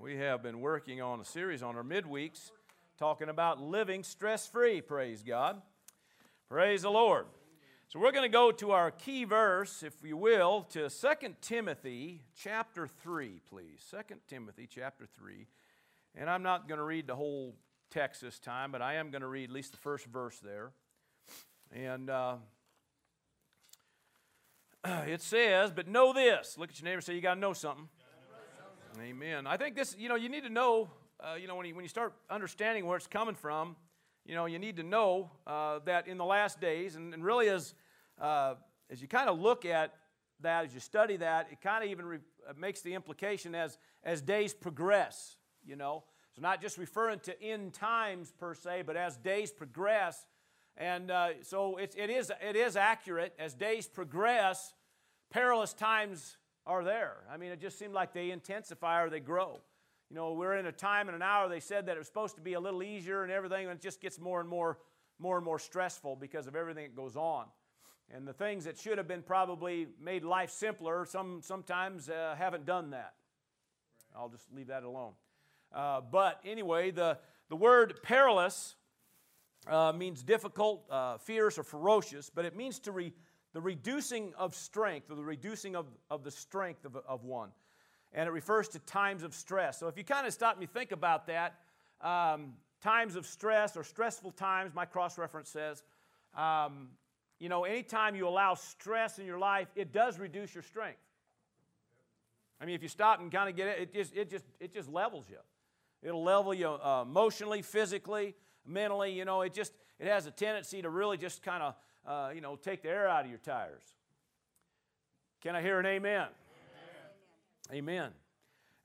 We have been working on a series on our midweeks talking about living stress free. Praise God. Praise the Lord. So we're going to go to our key verse, if you will, to 2 Timothy chapter 3, please. 2 Timothy chapter 3. And I'm not going to read the whole text this time, but I am going to read at least the first verse there. And uh, it says, But know this. Look at your neighbor say, You got to know something. Amen. I think this, you know, you need to know, uh, you know, when you, when you start understanding where it's coming from, you know, you need to know uh, that in the last days, and, and really as, uh, as you kind of look at that, as you study that, it kind of even re- uh, makes the implication as, as days progress, you know. So not just referring to end times per se, but as days progress. And uh, so it, it, is, it is accurate. As days progress, perilous times are there. I mean, it just seemed like they intensify or they grow. You know, we're in a time and an hour they said that it was supposed to be a little easier and everything, and it just gets more and more, more and more stressful because of everything that goes on. And the things that should have been probably made life simpler, some sometimes uh, haven't done that. I'll just leave that alone. Uh, but anyway, the, the word perilous uh, means difficult, uh, fierce, or ferocious, but it means to re, the reducing of strength or the reducing of, of the strength of, of one. And it refers to times of stress. So if you kind of stop and you think about that, um, times of stress or stressful times, my cross reference says, um, you know, anytime you allow stress in your life, it does reduce your strength. I mean, if you stop and kind of get it, it just, it just, it just levels you. It'll level you uh, emotionally, physically, mentally. You know, it just, it has a tendency to really just kind of uh, you know, take the air out of your tires. Can I hear an amen? Amen. amen.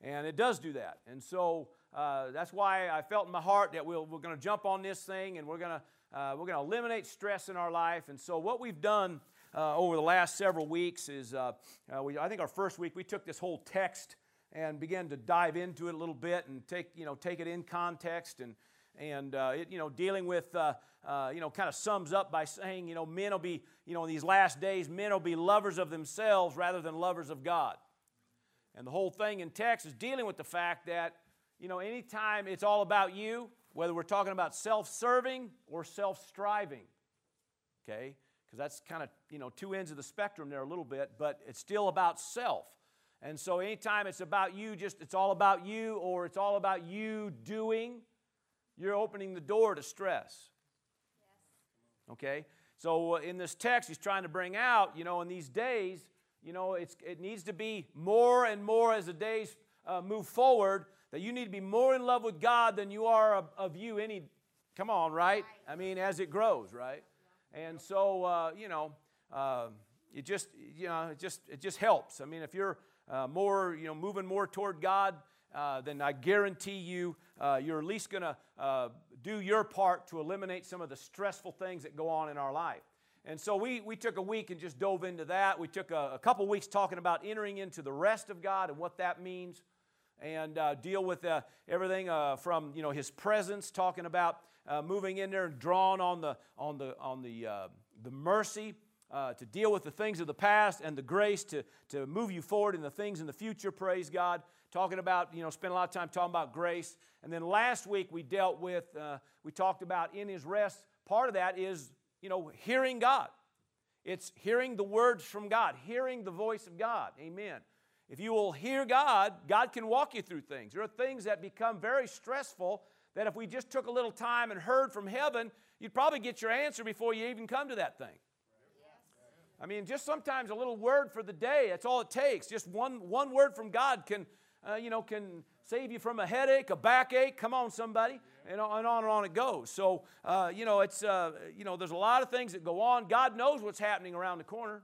And it does do that. And so uh, that's why I felt in my heart that we we are going to jump on this thing and we're going to uh, we're going to eliminate stress in our life. And so what we've done uh, over the last several weeks is uh, uh, we, I think our first week we took this whole text and began to dive into it a little bit and take you know take it in context and and uh, it, you know dealing with uh, uh, you know kind of sums up by saying you know men will be you know in these last days men will be lovers of themselves rather than lovers of god. And the whole thing in text is dealing with the fact that you know anytime it's all about you whether we're talking about self-serving or self-striving okay? Because that's kind of you know two ends of the spectrum there a little bit but it's still about self. And so anytime it's about you just it's all about you or it's all about you doing you're opening the door to stress. Okay? So uh, in this text, he's trying to bring out, you know, in these days, you know, it's, it needs to be more and more as the days uh, move forward, that you need to be more in love with God than you are of, of you any, come on, right? right? I mean, as it grows, right? And so, uh, you know, uh, it just, you know, it just, it just helps. I mean, if you're uh, more, you know, moving more toward God, uh, then I guarantee you, uh, you're at least going to uh, do your part to eliminate some of the stressful things that go on in our life. And so we, we took a week and just dove into that. We took a, a couple weeks talking about entering into the rest of God and what that means, and uh, deal with uh, everything uh, from you know His presence, talking about moving in there and drawing on the on the on the the mercy uh, to deal with the things of the past and the grace to, to move you forward in the things in the future, praise God talking about, you know, spent a lot of time talking about grace. And then last week we dealt with, uh, we talked about in his rest. Part of that is, you know, hearing God. It's hearing the words from God, hearing the voice of God. Amen. If you will hear God, God can walk you through things. There are things that become very stressful that if we just took a little time and heard from heaven, you'd probably get your answer before you even come to that thing. I mean, just sometimes a little word for the day, that's all it takes. Just one, one word from God can uh, you know, can save you from a headache, a backache. Come on, somebody. And on and on and on it goes. So, uh, you know, it's, uh, you know, there's a lot of things that go on. God knows what's happening around the corner.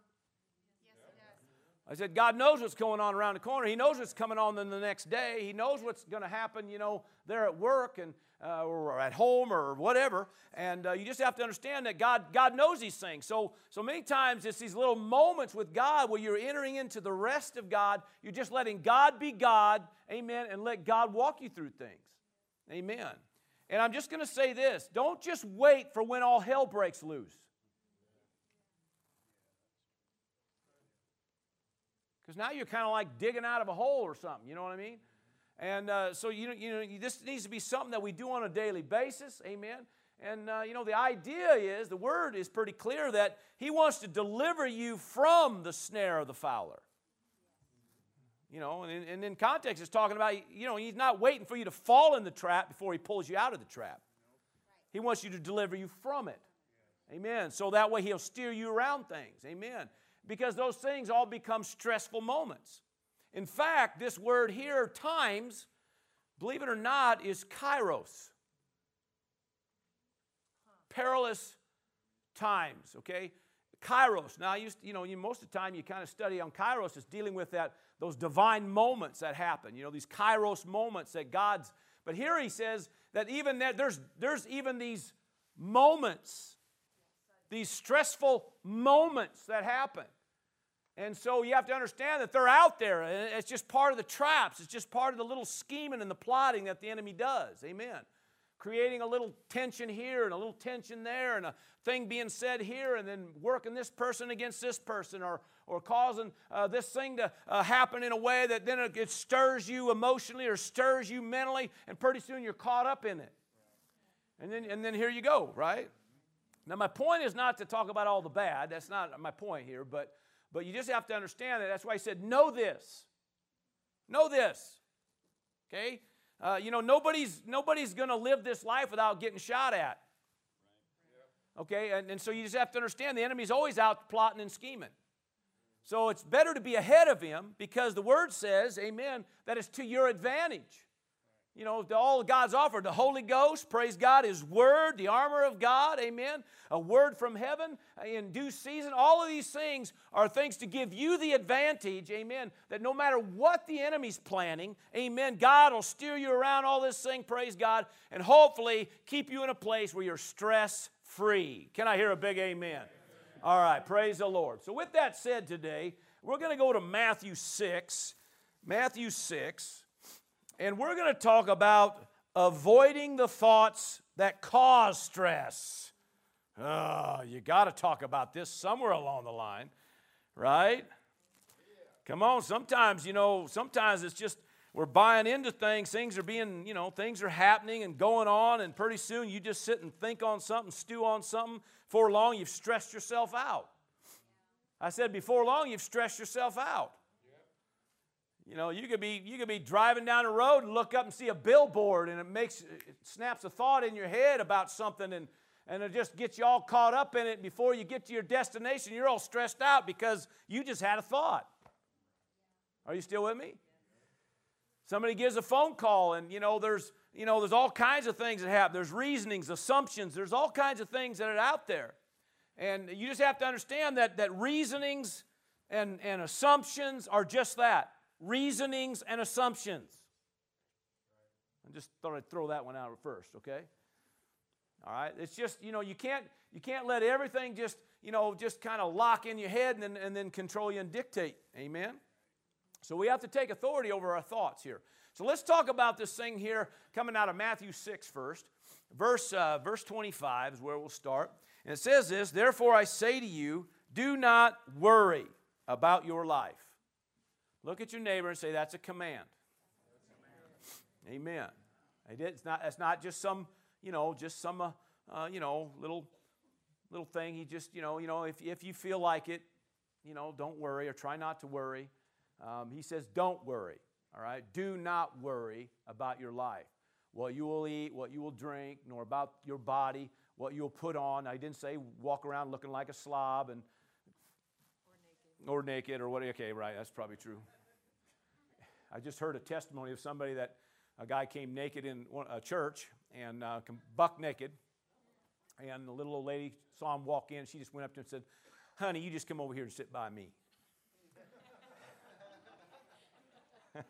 I said, God knows what's going on around the corner. He knows what's coming on in the next day. He knows what's going to happen, you know, there at work and uh, or at home or whatever. And uh, you just have to understand that God, God knows these things. So, so many times it's these little moments with God where you're entering into the rest of God. You're just letting God be God, amen, and let God walk you through things. Amen. And I'm just going to say this don't just wait for when all hell breaks loose. Because now you're kind of like digging out of a hole or something, you know what I mean? And uh, so, you know, you know, this needs to be something that we do on a daily basis. Amen. And, uh, you know, the idea is, the word is pretty clear that he wants to deliver you from the snare of the fowler. You know, and, and in context, it's talking about, you know, he's not waiting for you to fall in the trap before he pulls you out of the trap. He wants you to deliver you from it. Amen. So that way he'll steer you around things. Amen. Because those things all become stressful moments. In fact, this word here, times, believe it or not, is kairos. Perilous times, okay? Kairos. Now, you, you know, you, most of the time you kind of study on Kairos is dealing with that those divine moments that happen, you know, these kairos moments that God's. But here he says that even that there's, there's even these moments, these stressful moments that happen. And so you have to understand that they're out there. It's just part of the traps. It's just part of the little scheming and the plotting that the enemy does. Amen creating a little tension here and a little tension there and a thing being said here and then working this person against this person or, or causing uh, this thing to uh, happen in a way that then it, it stirs you emotionally or stirs you mentally and pretty soon you're caught up in it and then, and then here you go right now my point is not to talk about all the bad that's not my point here but, but you just have to understand that. That's why i said know this. Know this. Okay? Uh, you know, nobody's, nobody's going to live this life without getting shot at. Okay, and, and so you just have to understand the enemy's always out plotting and scheming. So it's better to be ahead of him because the word says, amen, that it's to your advantage you know, all God's offered the Holy Ghost, praise God, His Word, the armor of God, amen, a word from heaven in due season. All of these things are things to give you the advantage, amen, that no matter what the enemy's planning, amen, God will steer you around all this thing, praise God, and hopefully keep you in a place where you're stress free. Can I hear a big amen? All right, praise the Lord. So, with that said, today, we're going to go to Matthew 6. Matthew 6. And we're going to talk about avoiding the thoughts that cause stress. Oh, you got to talk about this somewhere along the line, right? Come on, sometimes, you know, sometimes it's just we're buying into things. Things are being, you know, things are happening and going on, and pretty soon you just sit and think on something, stew on something. For long, you've stressed yourself out. I said before long, you've stressed yourself out. You know, you could be you could be driving down the road and look up and see a billboard and it makes it snaps a thought in your head about something and and it just gets you all caught up in it before you get to your destination you're all stressed out because you just had a thought. Are you still with me? Somebody gives a phone call and you know there's you know there's all kinds of things that happen. There's reasonings, assumptions, there's all kinds of things that are out there. And you just have to understand that that reasonings and, and assumptions are just that reasonings, and assumptions. I just thought I'd throw that one out first, okay? All right, it's just you know you can't you can't let everything just you know just kind of lock in your head and then, and then control you and dictate. Amen. So we have to take authority over our thoughts here. So let's talk about this thing here coming out of Matthew 6 first. Verse, uh, verse 25 is where we'll start. And it says this Therefore I say to you, do not worry about your life Look at your neighbor and say, That's a command. Amen. It's not, it's not just some, you know, just some, uh, uh, you know, little, little thing. He just, you know, you know, if, if you feel like it, you know, don't worry or try not to worry. Um, he says, don't worry. All right. Do not worry about your life, what you will eat, what you will drink, nor about your body, what you'll put on. I didn't say walk around looking like a slob and or naked or what? Okay, right, that's probably true. I just heard a testimony of somebody that a guy came naked in a church and uh, buck naked, and the little old lady saw him walk in. She just went up to him and said, "Honey, you just come over here and sit by me."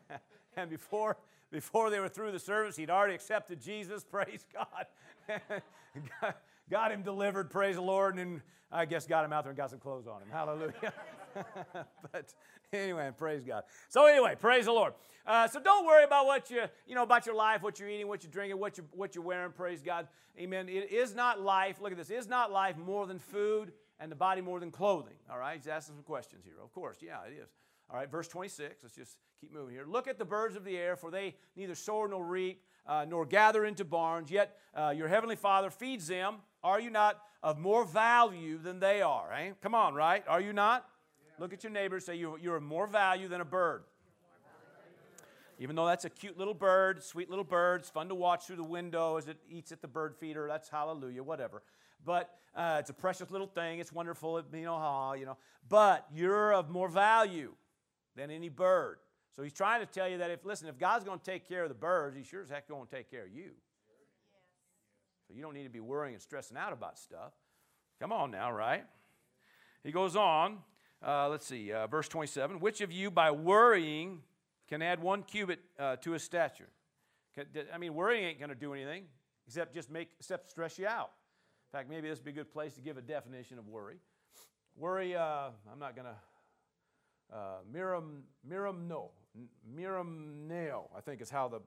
and before before they were through the service, he'd already accepted Jesus. Praise God. got him delivered. Praise the Lord, and I guess got him out there and got some clothes on him. Hallelujah. but anyway, praise God. So anyway, praise the Lord. Uh, so don't worry about what you, you know, about your life, what you're eating, what you're drinking, what you're, what you're wearing. Praise God. Amen. It is not life. Look at this. Is not life more than food and the body more than clothing? All right. He's asking some questions here. Of course. Yeah, it is. All right, verse 26. Let's just keep moving here. Look at the birds of the air, for they neither sow nor reap, uh, nor gather into barns, yet uh, your heavenly Father feeds them. Are you not of more value than they are? Eh? Come on, right? Are you not? Look at your neighbor say, you're, you're of more value than a bird. Even though that's a cute little bird, sweet little bird, it's fun to watch through the window as it eats at the bird feeder. That's hallelujah, whatever. But uh, it's a precious little thing. It's wonderful, you know, ha, you know. But you're of more value than any bird. So he's trying to tell you that if, listen, if God's going to take care of the birds, he sure as heck going to take care of you. So you don't need to be worrying and stressing out about stuff. Come on now, right? He goes on. Uh, let's see, uh, verse 27. Which of you, by worrying, can add one cubit uh, to his stature. I mean, worrying ain't going to do anything except just make, except stress you out. In fact, maybe this would be a good place to give a definition of worry. Worry, uh, I'm not going to, miram, miram neo, I think is how the,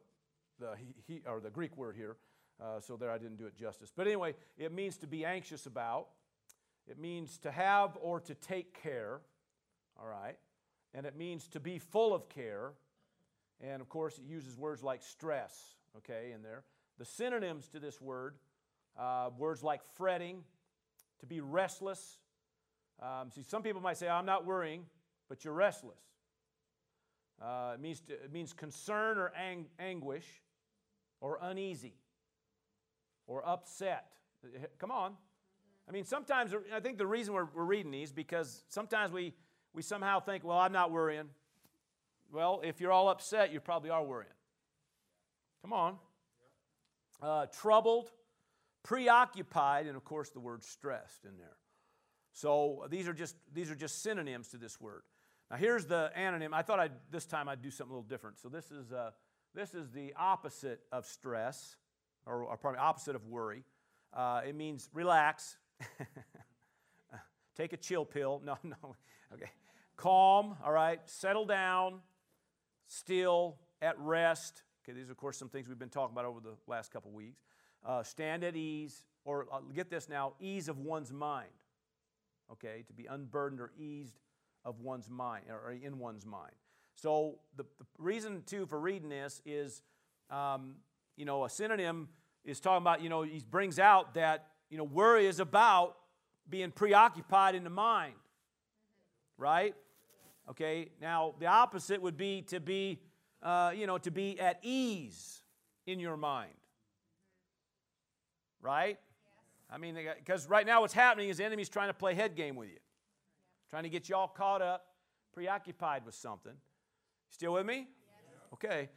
the, he, or the Greek word here, uh, so there I didn't do it justice. But anyway, it means to be anxious about. It means to have or to take care, all right? And it means to be full of care and of course, it uses words like stress, okay, in there. The synonyms to this word, uh, words like fretting, to be restless. Um, see, some people might say, I'm not worrying, but you're restless. Uh, it, means to, it means concern or ang- anguish or uneasy or upset. Come on. I mean, sometimes, I think the reason we're, we're reading these because sometimes we, we somehow think, well, I'm not worrying. Well, if you're all upset, you probably are worrying. Come on. Uh, troubled, preoccupied, and of course the word stressed in there. So these are just these are just synonyms to this word. Now here's the anonym. I thought I'd, this time I'd do something a little different. So this is uh, this is the opposite of stress, or, or probably opposite of worry. Uh, it means relax. Take a chill pill. No, no. Okay. Calm. All right. Settle down still, at rest. Okay, these are, of course, some things we've been talking about over the last couple weeks. Uh, stand at ease, or uh, get this now, ease of one's mind. Okay, to be unburdened or eased of one's mind, or in one's mind. So the, the reason, too, for reading this is, um, you know, a synonym is talking about, you know, he brings out that, you know, worry is about being preoccupied in the mind, right? Okay, now the opposite would be to be, uh, you know, to be at ease in your mind. Right? I mean, because right now what's happening is the enemy's trying to play head game with you, trying to get you all caught up, preoccupied with something. Still with me? Okay.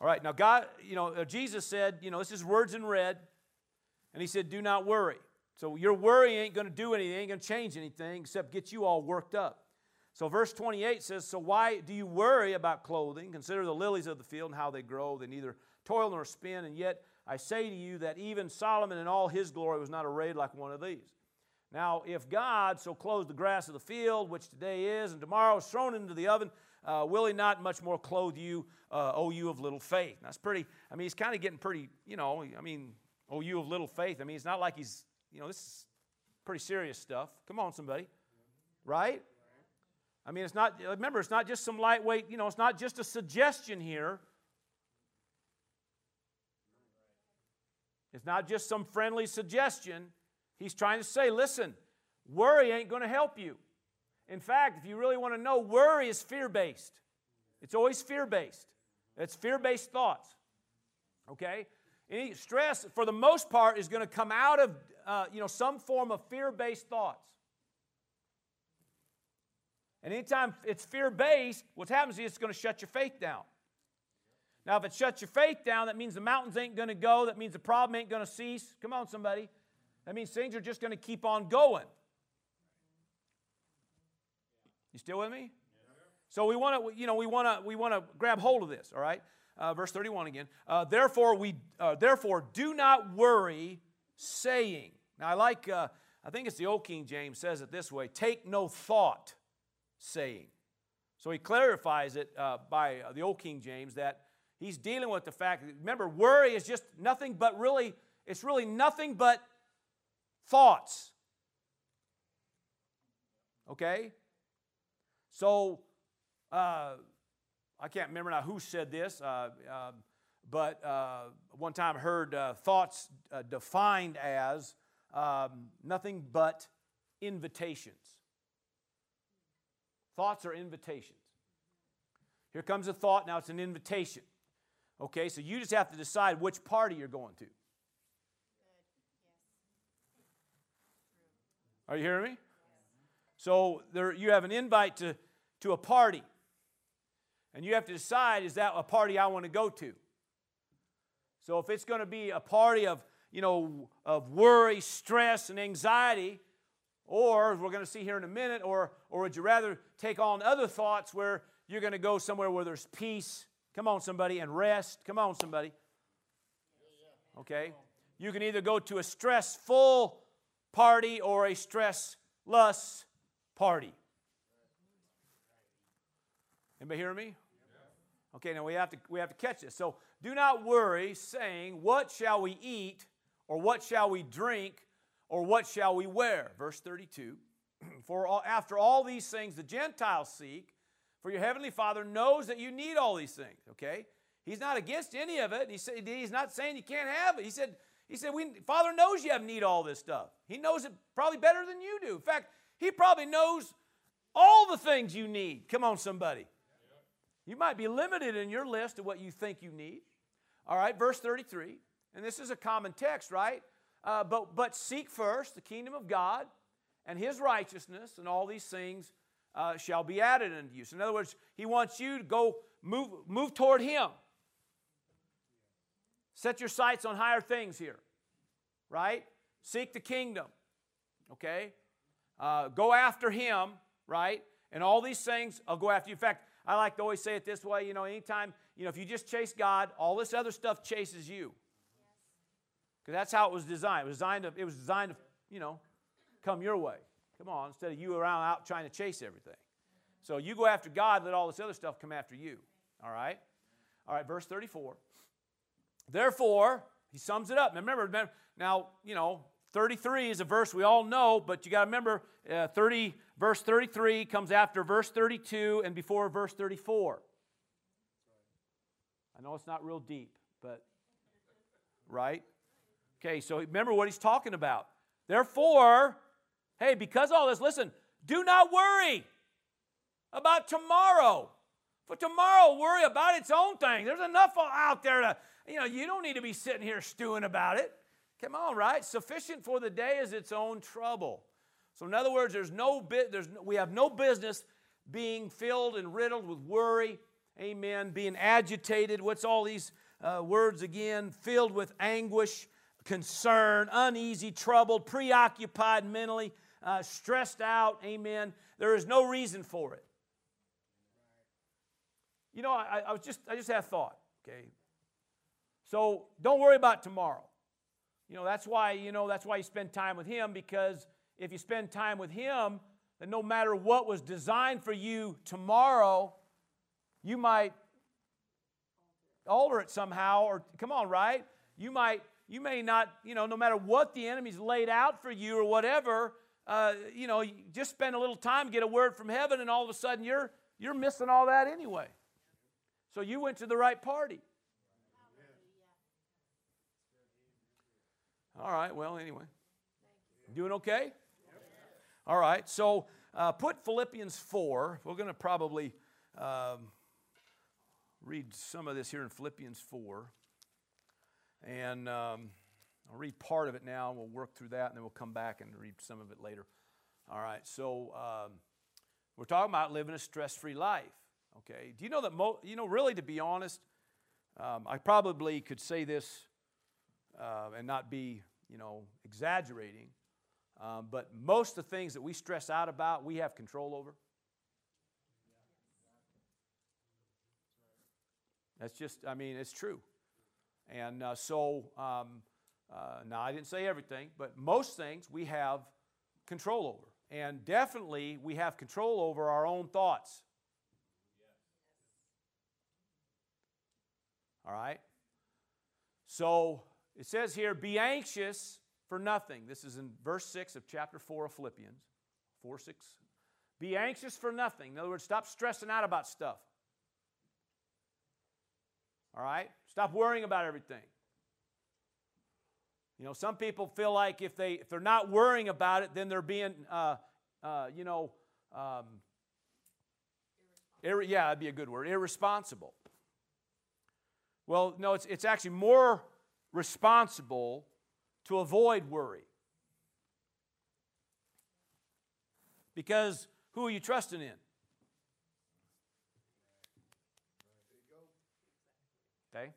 All right. Now, God, you know, uh, Jesus said, you know, this is words in red, and He said, do not worry. So your worry ain't going to do anything, ain't going to change anything except get you all worked up. So, verse 28 says, So why do you worry about clothing? Consider the lilies of the field and how they grow. They neither toil nor spin, and yet I say to you that even Solomon in all his glory was not arrayed like one of these. Now, if God so clothes the grass of the field, which today is, and tomorrow is thrown into the oven, uh, will he not much more clothe you, uh, O you of little faith? That's pretty, I mean, he's kind of getting pretty, you know, I mean, O you of little faith. I mean, it's not like he's, you know, this is pretty serious stuff. Come on, somebody. Right? I mean, it's not, remember, it's not just some lightweight, you know, it's not just a suggestion here. It's not just some friendly suggestion. He's trying to say, listen, worry ain't going to help you. In fact, if you really want to know, worry is fear based. It's always fear based. It's fear based thoughts. Okay? Any stress, for the most part, is going to come out of uh, you know, some form of fear based thoughts. And anytime it's fear based, what happens is it's going to shut your faith down. Now, if it shuts your faith down, that means the mountains ain't going to go. That means the problem ain't going to cease. Come on, somebody. That means things are just going to keep on going. You still with me? So we want to, you know, we want to, we want to grab hold of this. All right, uh, verse thirty-one again. Uh, therefore, we, uh, therefore, do not worry, saying. Now, I like. Uh, I think it's the old King James says it this way: Take no thought saying. So he clarifies it uh, by uh, the old King James that he's dealing with the fact that, remember, worry is just nothing but really, it's really nothing but thoughts. Okay? So uh, I can't remember now who said this, uh, uh, but one time I heard uh, thoughts uh, defined as um, nothing but invitations. Thoughts are invitations. Here comes a thought, now it's an invitation. Okay, so you just have to decide which party you're going to. Are you hearing me? So there, you have an invite to, to a party. And you have to decide is that a party I want to go to? So if it's going to be a party of, you know, of worry, stress, and anxiety, or we're going to see here in a minute, or, or would you rather take on other thoughts where you're going to go somewhere where there's peace? Come on, somebody, and rest. Come on, somebody. Okay? You can either go to a stressful party or a stressless party. Anybody hear me? Okay, now we have to we have to catch this. So do not worry, saying, What shall we eat, or what shall we drink, or what shall we wear? Verse 32. For all, after all these things the Gentiles seek, for your heavenly Father knows that you need all these things. Okay? He's not against any of it. He said he's not saying you can't have it. He said, he said, we, Father knows you have need all this stuff. He knows it probably better than you do. In fact, he probably knows all the things you need. Come on, somebody. You might be limited in your list of what you think you need. All right, verse 33, and this is a common text, right? Uh, but, but seek first the kingdom of God and his righteousness, and all these things uh, shall be added unto you. So, in other words, he wants you to go move, move toward him. Set your sights on higher things here, right? Seek the kingdom, okay? Uh, go after him, right? And all these things, I'll go after you. In fact, I like to always say it this way, you know, anytime, you know, if you just chase God, all this other stuff chases you. Because that's how it was designed. It was designed to, it was designed to, you know, come your way. Come on, instead of you around out trying to chase everything. So you go after God, let all this other stuff come after you. All right? All right, verse 34. Therefore, he sums it up. Now remember, remember now, you know, 33 is a verse we all know, but you got to remember uh, 30 verse 33 comes after verse 32 and before verse 34. I know it's not real deep, but right? Okay, so remember what he's talking about. Therefore, hey, because all this, listen, do not worry about tomorrow. For tomorrow worry about its own thing. There's enough out there to, you know, you don't need to be sitting here stewing about it. Come on, right? Sufficient for the day is its own trouble. So, in other words, there's no bit, there's, we have no business being filled and riddled with worry. Amen. Being agitated. What's all these uh, words again? Filled with anguish, concern, uneasy, troubled, preoccupied mentally, uh, stressed out. Amen. There is no reason for it. You know, I, I was just I just had a thought. Okay. So don't worry about tomorrow. You know, that's why, you know, that's why you spend time with him because if you spend time with Him, then no matter what was designed for you tomorrow, you might alter it somehow, or come on, right? You might, you may not, you know, no matter what the enemy's laid out for you or whatever, uh, you know, you just spend a little time, get a word from heaven, and all of a sudden you're you're missing all that anyway. So you went to the right party. All right, well, anyway. Doing okay? All right, so uh, put Philippians 4. We're going to probably um, read some of this here in Philippians 4. And um, I'll read part of it now, and we'll work through that, and then we'll come back and read some of it later. All right, so um, we're talking about living a stress free life. Okay, do you know that, mo- you know, really, to be honest, um, I probably could say this uh, and not be, you know, exaggerating. Um, but most of the things that we stress out about, we have control over. That's just, I mean, it's true. And uh, so, um, uh, now I didn't say everything, but most things we have control over. And definitely we have control over our own thoughts. All right? So it says here, be anxious for nothing. This is in verse 6 of chapter 4 of Philippians. 4 6. Be anxious for nothing. In other words, stop stressing out about stuff. All right? Stop worrying about everything. You know, some people feel like if, they, if they're not worrying about it, then they're being, uh, uh, you know, um, ir- yeah, that'd be a good word, irresponsible. Well, no, it's, it's actually more responsible to avoid worry. Because who are you trusting in? Okay?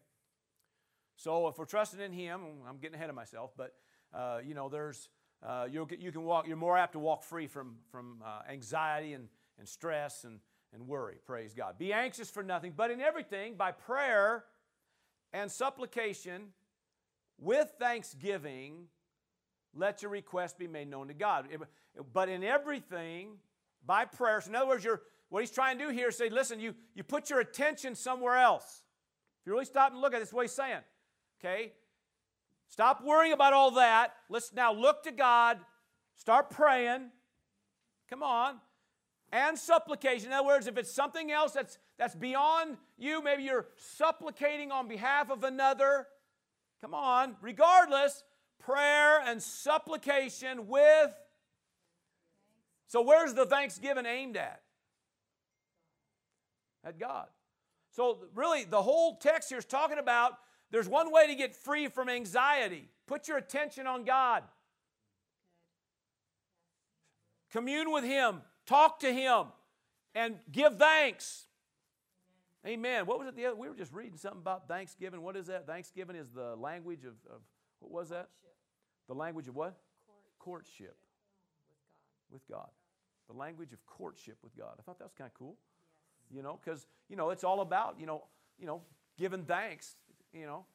So if we're trusting in Him, I'm getting ahead of myself, but uh, you know, there's uh, you you can walk. You're more apt to walk free from from uh, anxiety and and stress and and worry. Praise God. Be anxious for nothing, but in everything by prayer and supplication with thanksgiving, let your request be made known to God. But in everything by prayer. So in other words, you're, what he's trying to do here is say, listen, you, you put your attention somewhere else. If you really stop and look at it, what he's saying. Okay? Stop worrying about all that. Let's now look to God. Start praying. Come on. And supplication. In other words, if it's something else that's, that's beyond you, maybe you're supplicating on behalf of another. Come on. Regardless, prayer and supplication with. So, where's the thanksgiving aimed at? At God. So, really, the whole text here is talking about there's one way to get free from anxiety put your attention on God, commune with Him, talk to Him, and give thanks. Amen. What was it the other? We were just reading something about Thanksgiving. What is that? Thanksgiving is the language of, of what was that? The language of what? Courtship. With God. The language of courtship with God. I thought that was kind of cool. You know, because you know it's all about you know you know giving thanks. You know,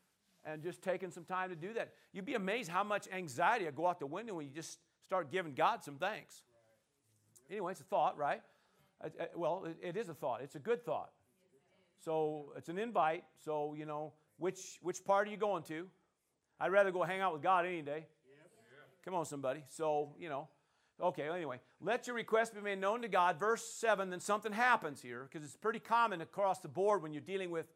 and just taking some time to do that. You'd be amazed how much anxiety will go out the window when you just start giving God some thanks. Anyway, it's a thought, right? Uh, uh, well, it, is a thought. It's a good thought. So it's an invite. So you know, which which part are you going to? I'd rather go hang out with God any day. Come on, somebody. So you know, okay. Anyway, let your request be made known to God. Verse seven. Then something happens here because it's pretty common across the board when you're dealing with,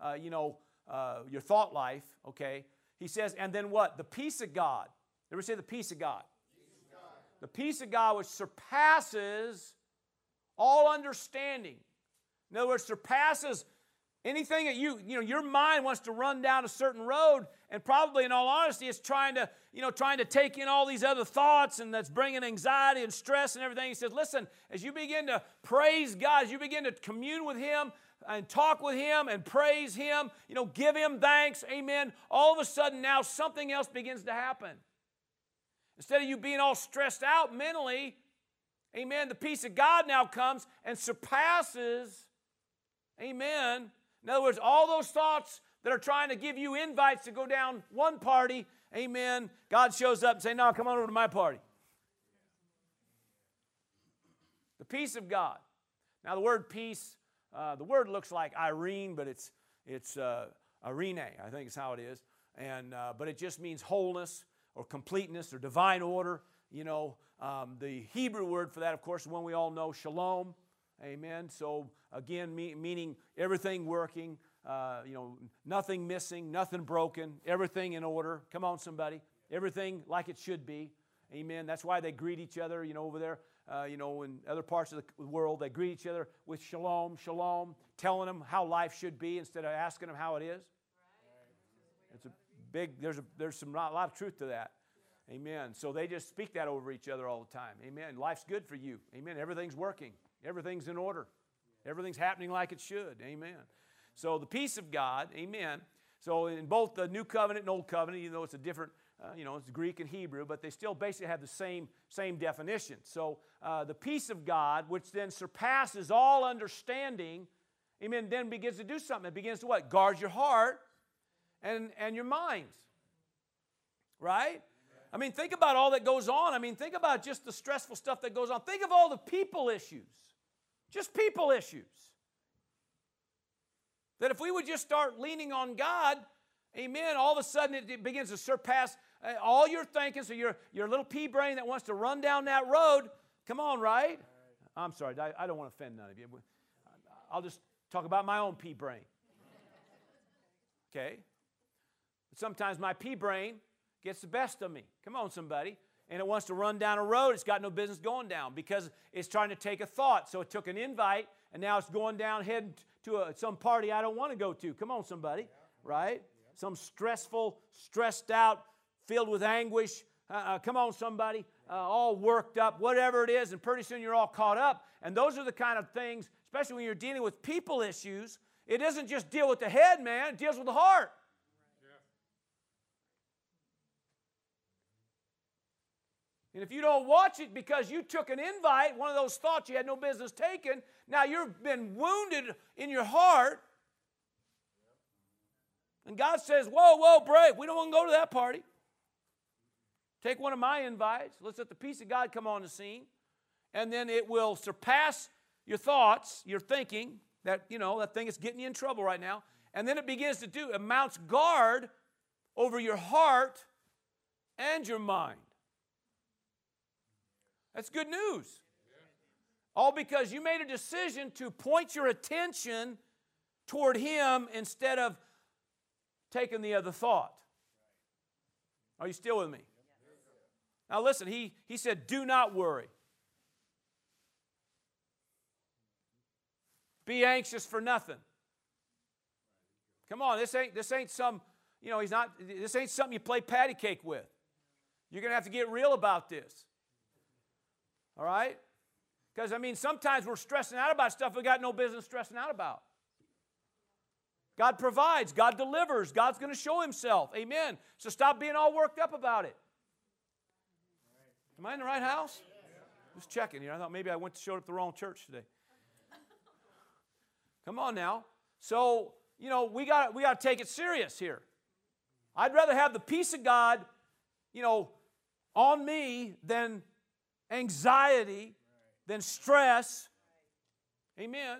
uh, you know, uh, your thought life. Okay. He says, and then what? The peace of God. Ever say the peace of God? Peace of God. The peace of God which surpasses all understanding. In other words, surpasses anything that you, you know, your mind wants to run down a certain road, and probably in all honesty, it's trying to, you know, trying to take in all these other thoughts, and that's bringing anxiety and stress and everything. He says, listen, as you begin to praise God, as you begin to commune with Him, and talk with him and praise him, you know, give him thanks, amen. All of a sudden now something else begins to happen. Instead of you being all stressed out mentally, amen, the peace of God now comes and surpasses, amen. In other words, all those thoughts that are trying to give you invites to go down one party, amen, God shows up and say, no, come on over to my party. The peace of God. Now, the word peace uh, the word looks like Irene, but it's, it's uh, Irene, I think is how it is. And, uh, but it just means wholeness or completeness or divine order. You know, um, the Hebrew word for that, of course, the one we all know, shalom. Amen. So, again, me, meaning everything working, uh, you know, nothing missing, nothing broken, everything in order. Come on, somebody. Everything like it should be. Amen. That's why they greet each other, you know, over there uh, you know, in other parts of the world, they greet each other with shalom, shalom, telling them how life should be instead of asking them how it is. It's a big, there's, a, there's some, a lot of truth to that. Amen. So they just speak that over each other all the time. Amen. Life's good for you. Amen. Everything's working, everything's in order, everything's happening like it should. Amen. So the peace of God, amen. So in both the New Covenant and Old Covenant, even though it's a different uh, you know, it's Greek and Hebrew, but they still basically have the same, same definition. So uh, the peace of God, which then surpasses all understanding, amen, then begins to do something. It begins to what? Guard your heart and, and your minds. Right? I mean, think about all that goes on. I mean, think about just the stressful stuff that goes on. Think of all the people issues, just people issues. That if we would just start leaning on God, amen, all of a sudden it, begins to surpass all your thinking. So your, your little pea brain that wants to run down that road, come on, right? I'm sorry, I, I don't want to offend none of you. I'll just talk about my own pea brain. Okay? Sometimes my pea brain gets the best of me. Come on, somebody. And it wants to run down a road it's got no business going down because it's trying to take a thought. So it took an invite and now it's going down heading to a, some party I don't want to go to. Come on, somebody. Right? Some stressful, stressed out, filled with anguish. Uh, come on, somebody. Uh, all worked up, whatever it is, and pretty soon you're all caught up. And those are the kind of things, especially when you're dealing with people issues, it doesn't just deal with the head, man, it deals with the heart. And if you don't watch it because you took an invite, one of those thoughts you had no business taking, now you've been wounded in your heart. And God says, Whoa, whoa, brave, we don't want to go to that party. Take one of my invites. Let's let the peace of God come on the scene. And then it will surpass your thoughts, your thinking, that, you know, that thing is getting you in trouble right now. And then it begins to do, it mounts guard over your heart and your mind. That's good news. All because you made a decision to point your attention toward Him instead of taking the other thought. Are you still with me? Now, listen, he, he said, Do not worry. Be anxious for nothing. Come on, this ain't, this ain't some, you know, he's not, this ain't something you play patty cake with. You're going to have to get real about this. All right? Because, I mean, sometimes we're stressing out about stuff we got no business stressing out about. God provides, God delivers, God's going to show Himself. Amen. So stop being all worked up about it. Am I in the right house? Just checking here. I thought maybe I went to showed up the wrong church today. Come on now. So, you know, we got we got to take it serious here. I'd rather have the peace of God, you know, on me than anxiety, than stress. Amen.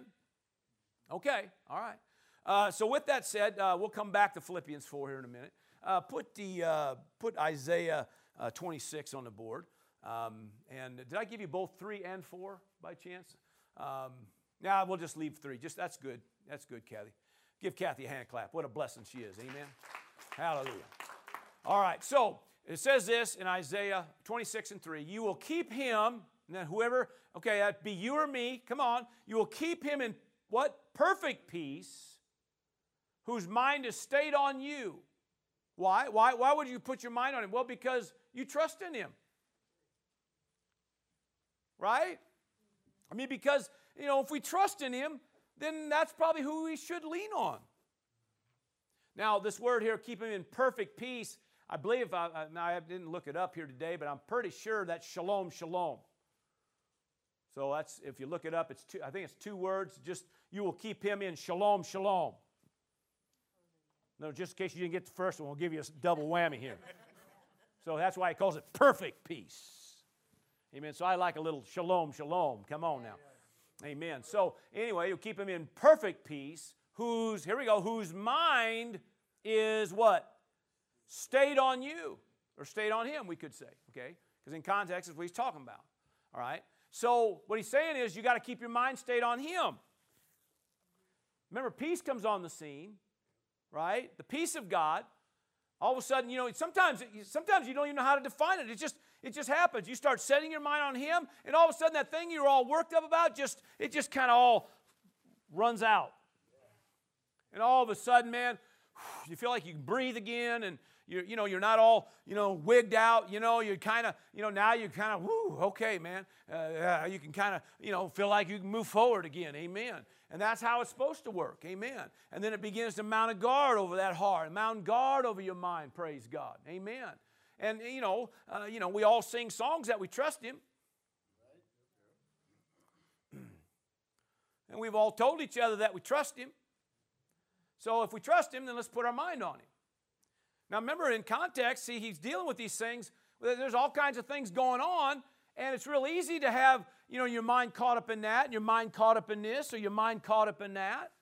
Okay, all right. Uh, so with that said, uh, we'll come back to Philippians 4 here in a minute. Uh, put the uh, put Isaiah uh, 26 on the board. Um, and did I give you both three and four by chance? Um, now we'll just leave three. Just that's good. That's good, Kathy. Give Kathy a hand clap. What a blessing she is. Amen. Hallelujah. All right. So it says this in Isaiah 26 and 3 You will keep him, and then whoever, okay, that be you or me, come on, you will keep him in what? Perfect peace, whose mind is stayed on you. Why? Why, why would you put your mind on him? Well, because you trust in him. Right? I mean, because, you know, if we trust in him, then that's probably who we should lean on. Now, this word here, keep him in perfect peace, I believe, I, I didn't look it up here today, but I'm pretty sure that's shalom, shalom. So that's, if you look it up, it's two, I think it's two words. Just, you will keep him in shalom, shalom. No, just in case you didn't get the first one, we'll give you a double whammy here. so that's why he calls it perfect peace. Amen. So I like a little shalom, shalom. Come on now. Amen. So anyway, you keep him in perfect peace, whose, here we go, whose mind is what? Stayed on you, or stayed on him, we could say, okay? Because in context is what he's talking about. All right? So what he's saying is you got to keep your mind stayed on him. Remember, peace comes on the scene, right? The peace of God. All of a sudden, you know, sometimes, sometimes you don't even know how to define it. It's just, it just happens. You start setting your mind on Him, and all of a sudden that thing you're all worked up about, just it just kind of all runs out. And all of a sudden, man, you feel like you can breathe again, and you're, you know, you're not all, you know, wigged out. You know, you're kind of, you know, now you're kind of, whoo, okay, man. Uh, you can kind of, you know, feel like you can move forward again. Amen. And that's how it's supposed to work. Amen. And then it begins to mount a guard over that heart, mount guard over your mind. Praise God. Amen. And you know, uh, you know, we all sing songs that we trust Him. And we've all told each other that we trust Him. So if we trust Him, then let's put our mind on Him. Now remember, in context, see, He's dealing with these things. There's all kinds of things going on, and it's real easy to have, you know, your mind caught up in that, and your mind caught up in this, or your mind caught up in that.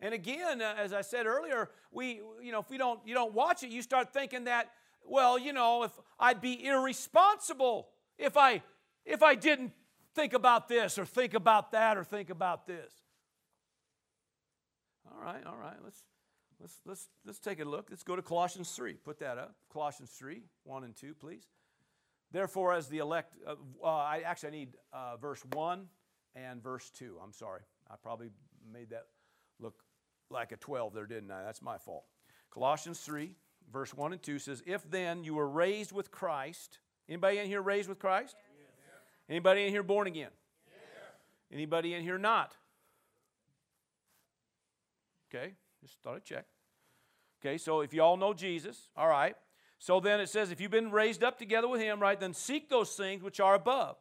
And again, uh, as I said earlier, we, you know, if we don't, you don't watch it, you start thinking that, well, you know, if I'd be irresponsible if I if I didn't think about this or think about that or think about this? All right, all right. Let's let's let's let's take a look. Let's go to Colossians 3. Put that up. Colossians 3, 1 and 2, please. Therefore, as the elect, uh, uh, I actually I need uh, verse 1 and verse 2. I'm sorry. I probably made that look like a 12 there, didn't I? That's my fault. Colossians 3, verse 1 and 2 says, If then you were raised with Christ, anybody in here raised with Christ? Anybody in here born again? Anybody in here not? Okay, just thought I'd check. Okay, so if you all know Jesus, all right. So then it says, if you've been raised up together with him, right, then seek those things which are above.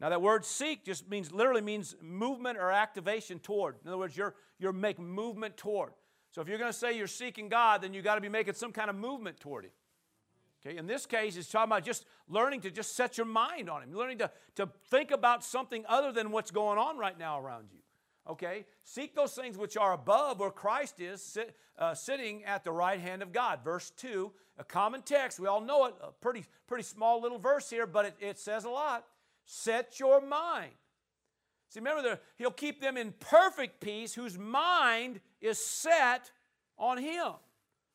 Now that word seek just means literally means movement or activation toward. In other words, you're you're making movement toward. So if you're going to say you're seeking God, then you got to be making some kind of movement toward him. Okay, in this case, it's talking about just learning to just set your mind on him, learning to, to think about something other than what's going on right now around you. Okay? Seek those things which are above where Christ is sit, uh, sitting at the right hand of God. Verse 2, a common text. We all know it, a pretty, pretty small little verse here, but it, it says a lot. Set your mind. See, remember, the, he'll keep them in perfect peace whose mind is set on him.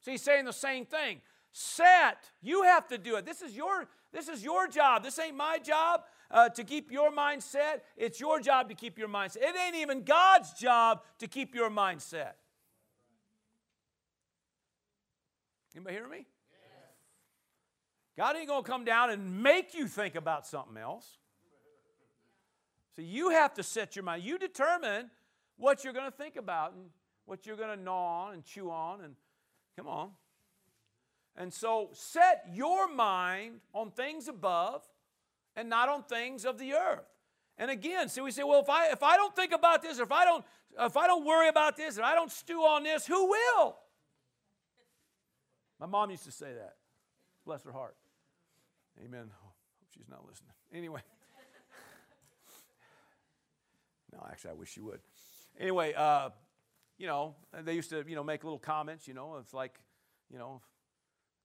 So he's saying the same thing. Set. You have to do it. This is your, this is your job. This ain't my job uh, to keep your mind set. It's your job to keep your mind set. It ain't even God's job to keep your mind set. Anybody hear me? God ain't to come down and make you think about something else. So you have to set your mind. You determine what you're going to think about and what you're going to gnaw on and chew on and come on. And so set your mind on things above and not on things of the earth. And again, so we say, well, if I if I don't think about this, or if I don't if I don't worry about this, and I don't stew on this, who will? My mom used to say that. Bless her heart. Amen. Oh, hope she's not listening. Anyway. No, actually, I wish you would. Anyway, uh, you know, they used to, you know, make little comments. You know, it's like, you know,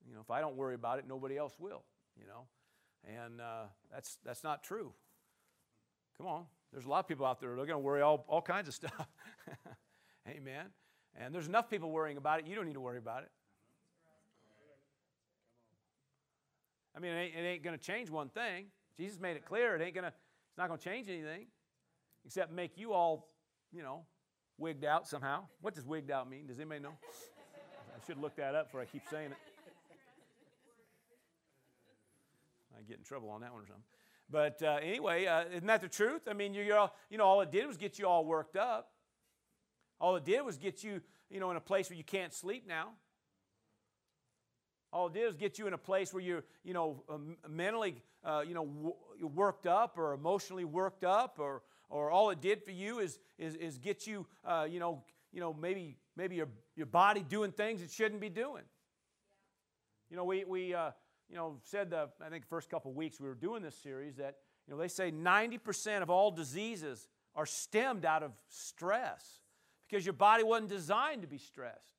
you know, if I don't worry about it, nobody else will. You know, and uh, that's, that's not true. Come on. There's a lot of people out there, they're going to worry all, all kinds of stuff. Amen. And there's enough people worrying about it. You don't need to worry about it. I mean, it ain't, ain't going to change one thing. Jesus made it clear. It ain't going to, it's not going to change anything except make you all, you know, wigged out somehow. What does wigged out mean? Does anybody know? I should look that up before I keep saying it. I get in trouble on that one or something. But uh, anyway, uh, isn't that the truth? I mean, you're all, you know, all it did was get you all worked up. All it did was get you, you know, in a place where you can't sleep now. All it did was get you in a place where you're, you know, um, mentally, uh, you know, w- worked up or emotionally worked up, or, or all it did for you is, is, is get you, uh, you know, you know, maybe, maybe your, your body doing things it shouldn't be doing. You know, we, we, uh, you know, said the, I think first couple weeks we were doing this series that, you know, they say 90% of all diseases are stemmed out of stress because your body wasn't designed to be stressed.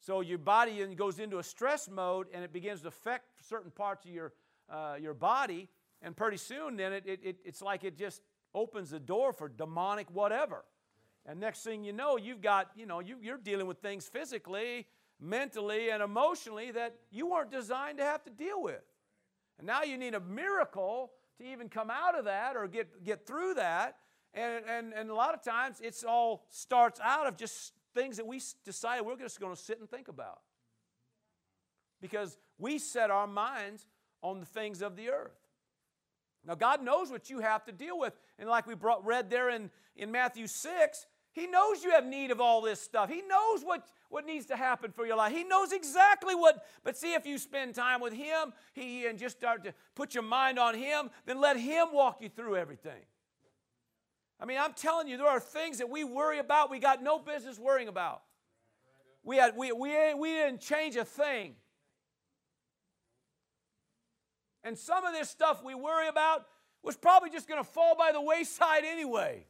So your body goes into a stress mode and it begins to affect certain parts of your, uh, your body, and pretty soon then it, it, it's like it just opens the door for demonic whatever. And next thing you know, you've got, you know, you, you're dealing with things physically mentally and emotionally that you weren't designed to have to deal with. And now you need a miracle to even come out of that or get, get through that. And, and, and a lot of times it's all starts out of just things that we decided we're just going to sit and think about. Because we set our minds on the things of the earth. Now, God knows what you have to deal with. And like we brought, read there in, in Matthew 6, He knows you have need of all this stuff. He knows what, what needs to happen for your life. He knows exactly what, but see if you spend time with Him he, and just start to put your mind on Him, then let Him walk you through everything. I mean, I'm telling you, there are things that we worry about we got no business worrying about. We, had, we, we, we didn't change a thing. And some of this stuff we worry about was probably just going to fall by the wayside anyway.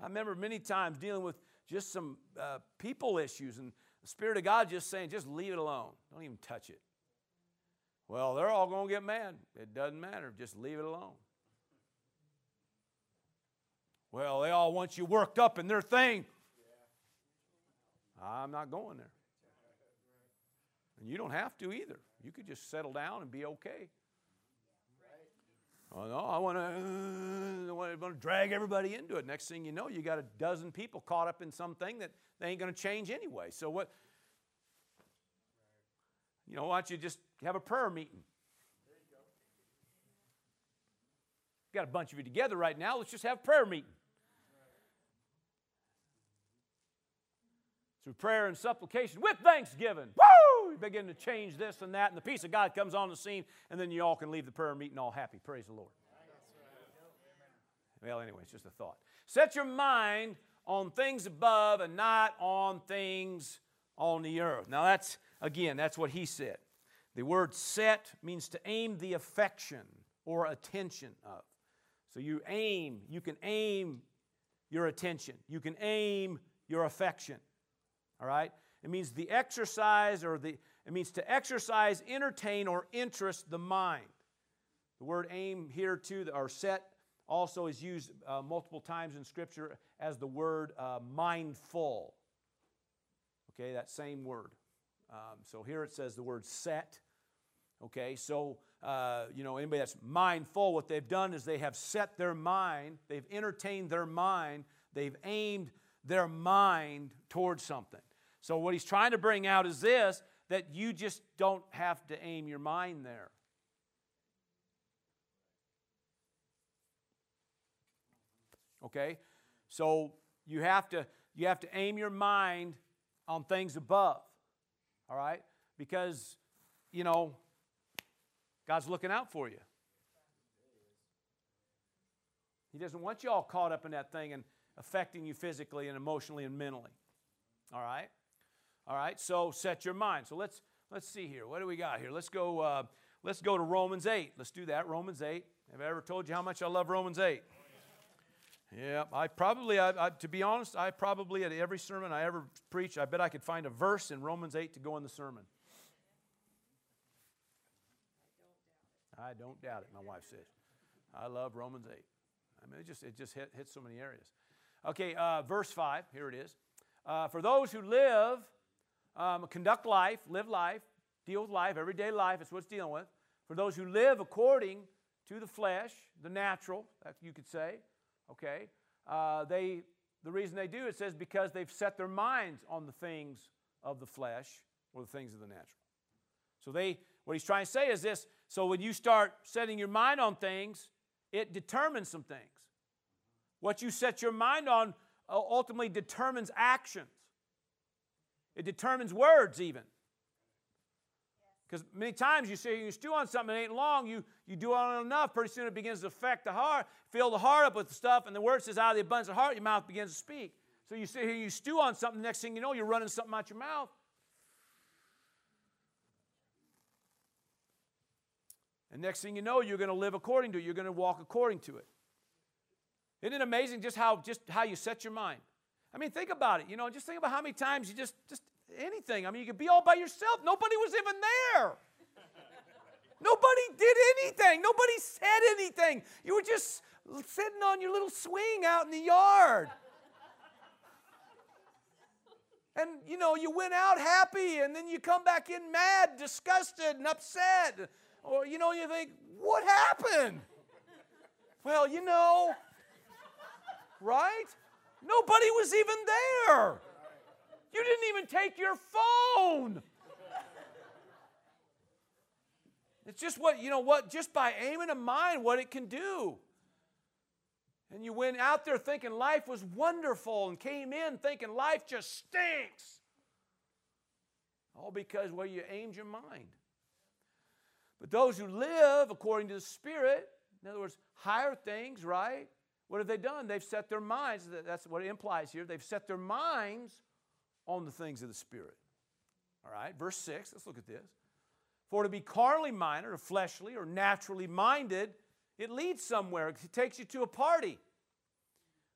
I remember many times dealing with just some uh, people issues and the Spirit of God just saying, just leave it alone. Don't even touch it. Well, they're all going to get mad. It doesn't matter. Just leave it alone. Well, they all want you worked up in their thing. I'm not going there. And you don't have to either. You could just settle down and be okay. Oh, no, I want to uh, drag everybody into it. Next thing you know, you got a dozen people caught up in something that they ain't going to change anyway. So what? You know, why don't you just have a prayer meeting? Got a bunch of you together right now. Let's just have a prayer meeting. Through prayer and supplication with thanksgiving. Woo! You begin to change this and that, and the peace of God comes on the scene, and then you all can leave the prayer meeting all happy. Praise the Lord. Well, anyway, it's just a thought. Set your mind on things above and not on things on the earth. Now, that's, again, that's what he said. The word set means to aim the affection or attention of. So you aim, you can aim your attention, you can aim your affection. All right? It means the exercise or the it means to exercise, entertain, or interest the mind. The word aim here too, or set, also is used uh, multiple times in Scripture as the word uh, mindful. Okay, that same word. Um, so here it says the word set. Okay, so uh, you know anybody that's mindful, what they've done is they have set their mind, they've entertained their mind, they've aimed their mind towards something. So what he's trying to bring out is this that you just don't have to aim your mind there. Okay? So you have to you have to aim your mind on things above. All right? Because you know God's looking out for you. He doesn't want you all caught up in that thing and affecting you physically and emotionally and mentally. All right? All right, so set your mind. So let's let's see here. What do we got here? Let's go. Uh, let's go to Romans eight. Let's do that. Romans eight. Have I ever told you how much I love Romans eight? Yeah, I probably, I, I, to be honest, I probably at every sermon I ever preach, I bet I could find a verse in Romans 8 to go in the sermon. I don't doubt it, my wife says. I love Romans 8. I mean, it just, it just hit, hits so many areas. Okay, uh, verse 5, here it is. Uh, for those who live um, conduct life, live life, deal with life, everyday life, it's what it's dealing with. For those who live according to the flesh, the natural, you could say, okay, uh, they, the reason they do it says because they've set their minds on the things of the flesh or the things of the natural. So they, what he's trying to say is this, so when you start setting your mind on things, it determines some things. What you set your mind on uh, ultimately determines actions. It determines words, even. Because many times you say you stew on something it ain't long, you, you do on it enough, pretty soon it begins to affect the heart, fill the heart up with stuff, and the word says, out of the abundance of heart, your mouth begins to speak. So you sit here, you stew on something, next thing you know, you're running something out your mouth. And next thing you know, you're going to live according to it. You're going to walk according to it. Isn't it amazing just how just how you set your mind? I mean, think about it. You know, just think about how many times you just, just anything. I mean, you could be all by yourself. Nobody was even there. Nobody did anything. Nobody said anything. You were just sitting on your little swing out in the yard. And you know, you went out happy and then you come back in mad, disgusted, and upset. Or you know, you think, what happened? Well, you know, right? Nobody was even there. You didn't even take your phone. It's just what, you know what, just by aiming a mind, what it can do. And you went out there thinking life was wonderful and came in thinking life just stinks. All because well, you aimed your mind. But those who live according to the Spirit, in other words, higher things, right? What have they done? They've set their minds, that's what it implies here. They've set their minds on the things of the Spirit. All right, verse 6, let's look at this. For to be carnally minded, or fleshly, or naturally minded, it leads somewhere. It takes you to a party.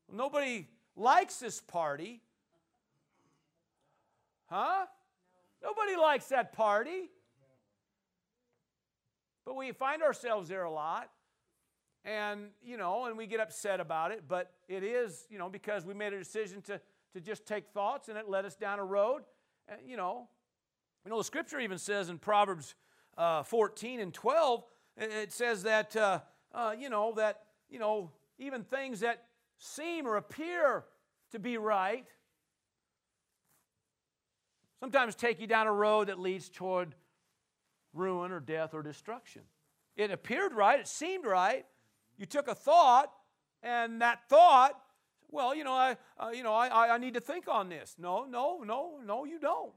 Well, nobody likes this party. Huh? Nobody likes that party. But we find ourselves there a lot. And, you know, and we get upset about it. But it is, you know, because we made a decision to, to just take thoughts and it led us down a road. And, you know, you know, the scripture even says in Proverbs uh, 14 and 12, it says that, uh, uh, you know, that, you know, even things that seem or appear to be right sometimes take you down a road that leads toward ruin or death or destruction. It appeared right, it seemed right. You took a thought, and that thought, well, you know, I, uh, you know, I, I need to think on this. No, no, no, no, you don't.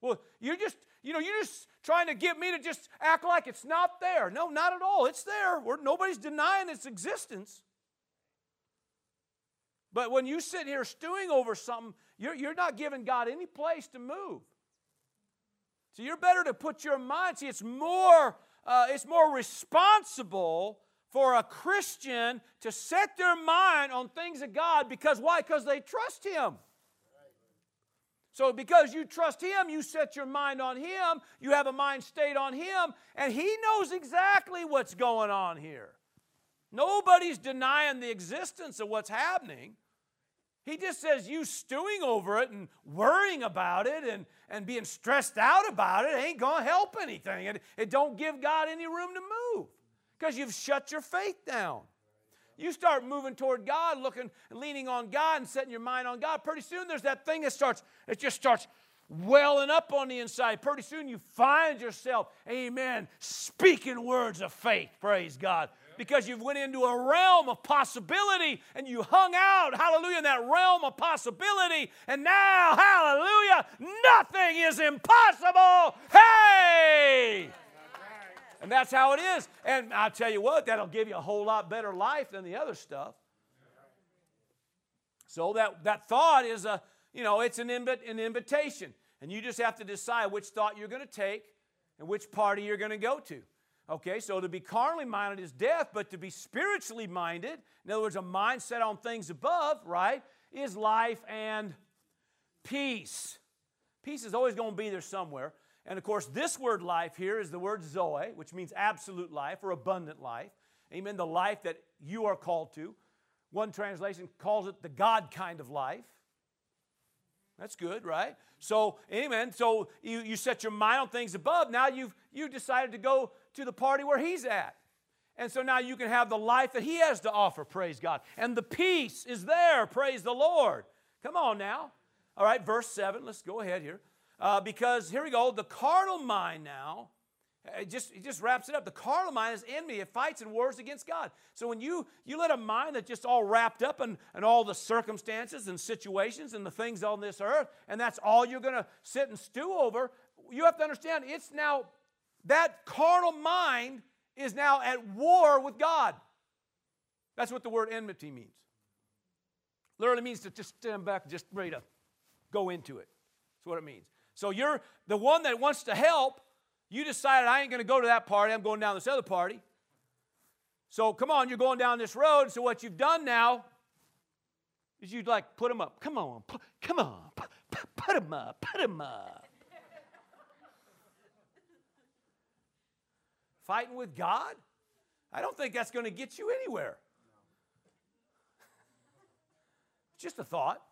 Well, you're just, you know, you're just trying to get me to just act like it's not there. No, not at all. It's there. We're, nobody's denying its existence. But when you sit here stewing over something, you're, you're not giving God any place to move. So you're better to put your mind. See, it's more, uh, it's more responsible for a Christian to set their mind on things of God because why? Because they trust Him. So, because you trust Him, you set your mind on Him, you have a mind state on Him, and He knows exactly what's going on here. Nobody's denying the existence of what's happening. He just says you stewing over it and worrying about it and, and being stressed out about it ain't going to help anything. It, it don't give God any room to move because you've shut your faith down. You start moving toward God, looking, leaning on God, and setting your mind on God. Pretty soon, there's that thing that starts. It just starts welling up on the inside. Pretty soon, you find yourself, Amen, speaking words of faith. Praise God because you've went into a realm of possibility and you hung out, hallelujah, in that realm of possibility. And now, hallelujah, nothing is impossible. Hey! And that's how it is. And I'll tell you what, that'll give you a whole lot better life than the other stuff. So that, that thought is a, you know, it's an, an invitation. And you just have to decide which thought you're going to take and which party you're going to go to. Okay, so to be carnally minded is death, but to be spiritually minded, in other words, a mindset on things above, right, is life and peace. Peace is always going to be there somewhere. And of course, this word life here is the word Zoe, which means absolute life or abundant life. Amen. The life that you are called to. One translation calls it the God kind of life. That's good, right? So, amen. So you, you set your mind on things above. Now you've you decided to go to the party where he's at. And so now you can have the life that he has to offer, praise God. And the peace is there, praise the Lord. Come on now. All right, verse 7, let's go ahead here. Uh, because here we go, the carnal mind now, it just, it just wraps it up. The carnal mind is enemy. It fights and wars against God. So when you, you let a mind that's just all wrapped up in, in all the circumstances and situations and the things on this earth, and that's all you're going to sit and stew over, you have to understand it's now that carnal mind is now at war with God. That's what the word enmity means. Literally means to just stand back, just ready to go into it. That's what it means. So you're the one that wants to help. You decided I ain't going to go to that party. I'm going down this other party. So come on, you're going down this road. So what you've done now is you'd like put them up. Come on, put, come on, put, put them up, put them up. Fighting with God? I don't think that's going to get you anywhere. Just a thought.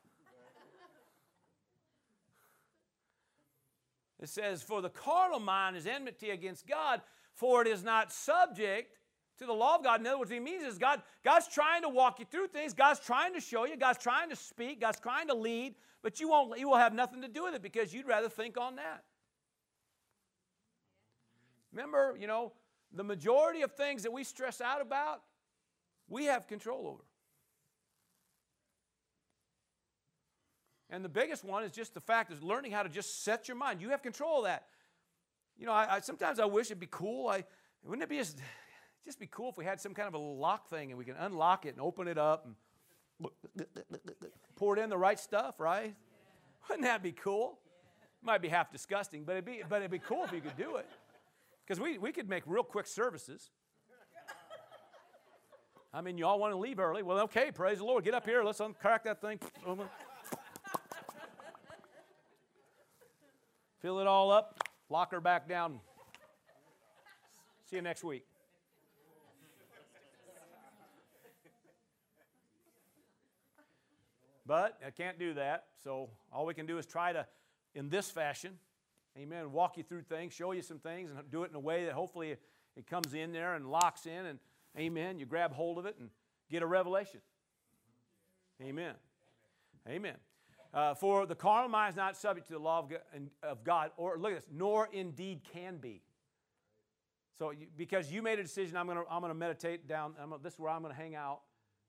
It says, For the carnal mind is enmity against God, for it is not subject to the law of God. In other words, what he means is God, God's trying to walk you through things, God's trying to show you, God's trying to speak, God's trying to lead, but you won't you will have nothing to do with it because you'd rather think on that. Remember, you know, the majority of things that we stress out about, we have control over. And the biggest one is just the fact is learning how to just set your mind. You have control of that. You know, I, I sometimes I wish it'd be cool. I wouldn't it be just, just be cool if we had some kind of a lock thing and we can unlock it and open it up and pour it in the right stuff, right? Wouldn't that be cool? Might be half disgusting, but it'd be but it'd be cool if you could do it. Because we, we could make real quick services. I mean, you all want to leave early. Well, okay, praise the Lord. Get up here. Let's uncrack that thing. Fill it all up. Lock her back down. See you next week. But I can't do that. So all we can do is try to, in this fashion, amen, walk you through things, show you some things, and do it in a way that hopefully it comes in there and locks in, and amen, you grab hold of it and get a revelation. Amen. Amen. Uh, for the carnal mind is not subject to the law of God, or look at this, nor indeed can be. So, you, because you made a decision, I'm going to I'm gonna meditate down, gonna, this is where I'm going to hang out.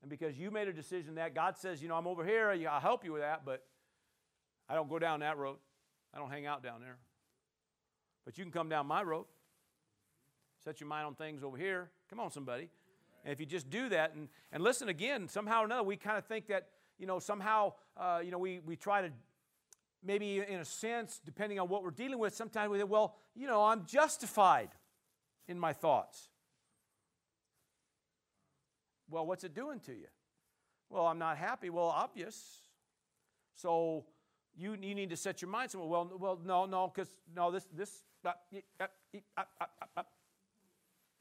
And because you made a decision that God says, you know, I'm over here, I'll help you with that, but I don't go down that road. I don't hang out down there. But you can come down my road. Set your mind on things over here. Come on, somebody. And if you just do that, and, and listen again, somehow or another, we kind of think that, you know, somehow, uh, you know, we, we try to, maybe in a sense, depending on what we're dealing with, sometimes we say, well, you know, I'm justified in my thoughts. Well, what's it doing to you? Well, I'm not happy. Well, obvious. So you, you need to set your mind somewhere. Well, well, no, no, because no, this this uh, uh, uh,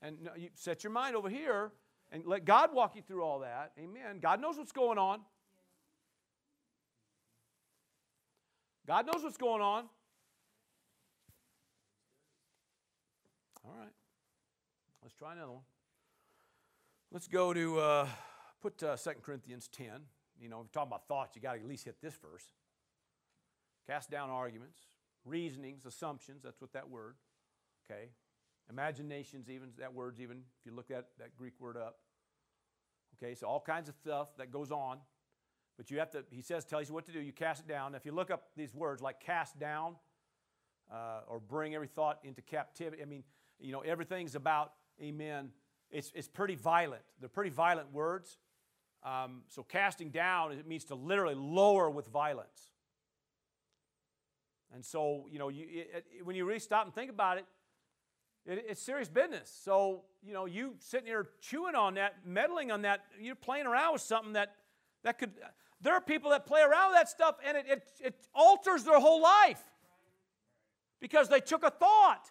and you set your mind over here and let God walk you through all that. Amen. God knows what's going on. God knows what's going on. All right. Let's try another one. Let's go to uh, put uh, 2 Corinthians 10. You know, if we're talking about thoughts, you got to at least hit this verse. Cast down arguments, reasonings, assumptions, that's what that word, okay? Imaginations, even, that word's even, if you look that, that Greek word up. Okay, so all kinds of stuff that goes on. But you have to, he says, tells you what to do. You cast it down. If you look up these words like cast down uh, or bring every thought into captivity, I mean, you know, everything's about, amen, it's, it's pretty violent. They're pretty violent words. Um, so casting down, it means to literally lower with violence. And so, you know, you, it, it, when you really stop and think about it, it, it's serious business. So, you know, you sitting here chewing on that, meddling on that, you're playing around with something that, that could, there are people that play around with that stuff and it, it, it alters their whole life because they took a thought.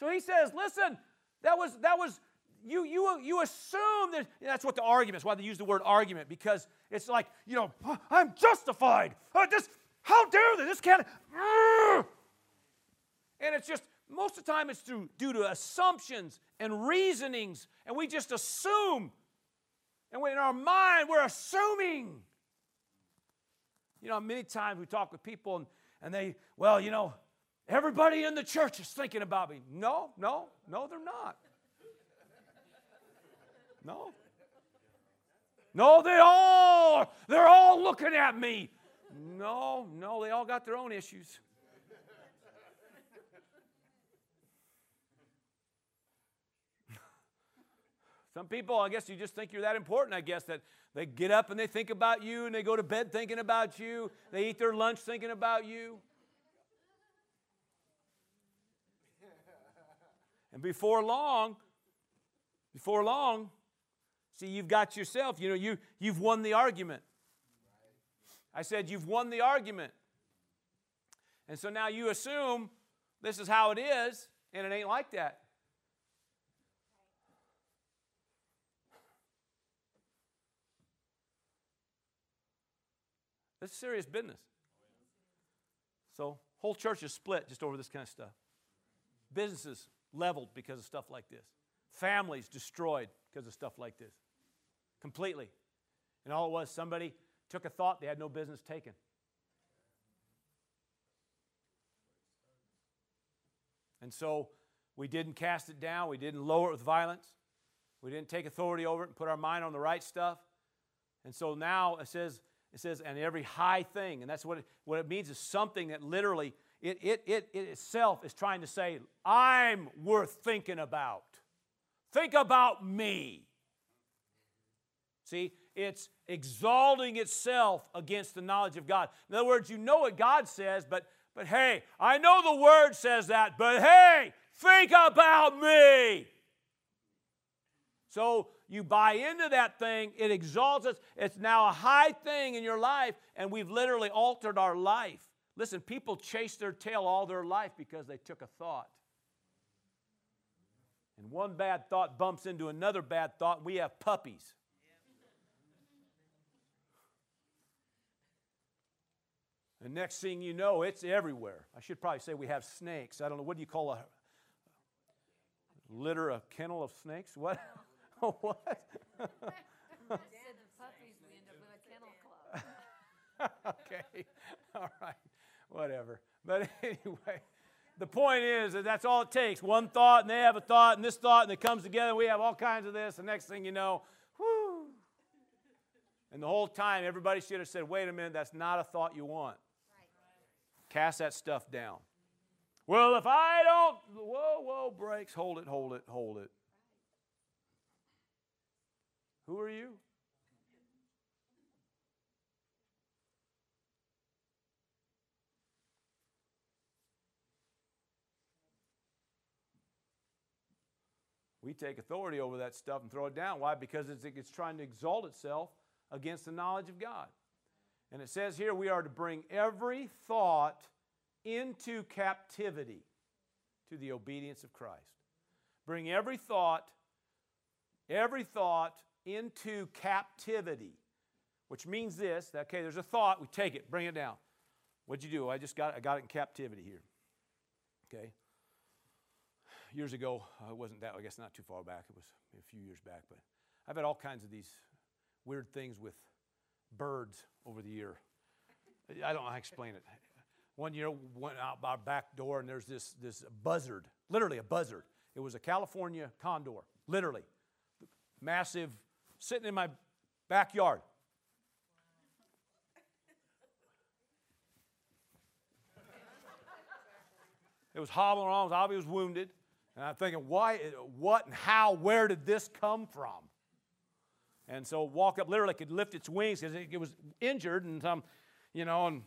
So he says, listen, that was, that was you, you, you assume that that's what the argument is, why they use the word argument, because it's like, you know, I'm justified. Uh, this, how dare they? This can't. And it's just, most of the time, it's through, due to assumptions and reasonings, and we just assume. And in our mind, we're assuming. You know, many times we talk with people and, and they, well, you know, everybody in the church is thinking about me. No, no, no, they're not. No. No, they all, they're all looking at me. No, no, they all got their own issues. Some people, I guess you just think you're that important, I guess, that they get up and they think about you and they go to bed thinking about you. They eat their lunch thinking about you. And before long, before long, See, you've got yourself, you know, you, you've won the argument. I said, You've won the argument. And so now you assume this is how it is, and it ain't like that. This is serious business. So, whole church is split just over this kind of stuff. Businesses leveled because of stuff like this. Families destroyed because of stuff like this completely. And all it was, somebody took a thought they had no business taking. And so we didn't cast it down, we didn't lower it with violence, we didn't take authority over it and put our mind on the right stuff. And so now it says, it says, and every high thing, and that's what it, what it means is something that literally, it, it, it, it itself is trying to say, I'm worth thinking about. Think about me. See, it's exalting itself against the knowledge of God. In other words, you know what God says, but but hey, I know the word says that, but hey, think about me. So you buy into that thing, it exalts us. It's now a high thing in your life, and we've literally altered our life. Listen, people chase their tail all their life because they took a thought. And one bad thought bumps into another bad thought, we have puppies. And next thing you know, it's everywhere. I should probably say we have snakes. I don't know, what do you call a litter, a kennel of snakes? What? what? Instead of puppies, we end up with a kennel club. okay, all right, whatever. But anyway, the point is that that's all it takes. One thought, and they have a thought, and this thought, and it comes together. And we have all kinds of this. The next thing you know, whoo. And the whole time, everybody should have said, wait a minute, that's not a thought you want. Cast that stuff down. Well, if I don't, whoa, whoa, brakes, hold it, hold it, hold it. Who are you? We take authority over that stuff and throw it down. Why? Because it's, it's trying to exalt itself against the knowledge of God. And it says here we are to bring every thought into captivity to the obedience of Christ. Bring every thought, every thought into captivity, which means this that, okay, there's a thought, we take it, bring it down. What'd you do? I just got, I got it in captivity here. Okay? Years ago, uh, it wasn't that, I guess not too far back, it was a few years back, but I've had all kinds of these weird things with birds over the year. I don't know how to explain it. One year, went out by our back door, and there's this, this buzzard, literally a buzzard. It was a California condor, literally. Massive, sitting in my backyard. It was hobbling around, it was obviously wounded. And I'm thinking, why, what, and how, where did this come from? And so walk up, literally could lift its wings because it, was injured, and some, you know, and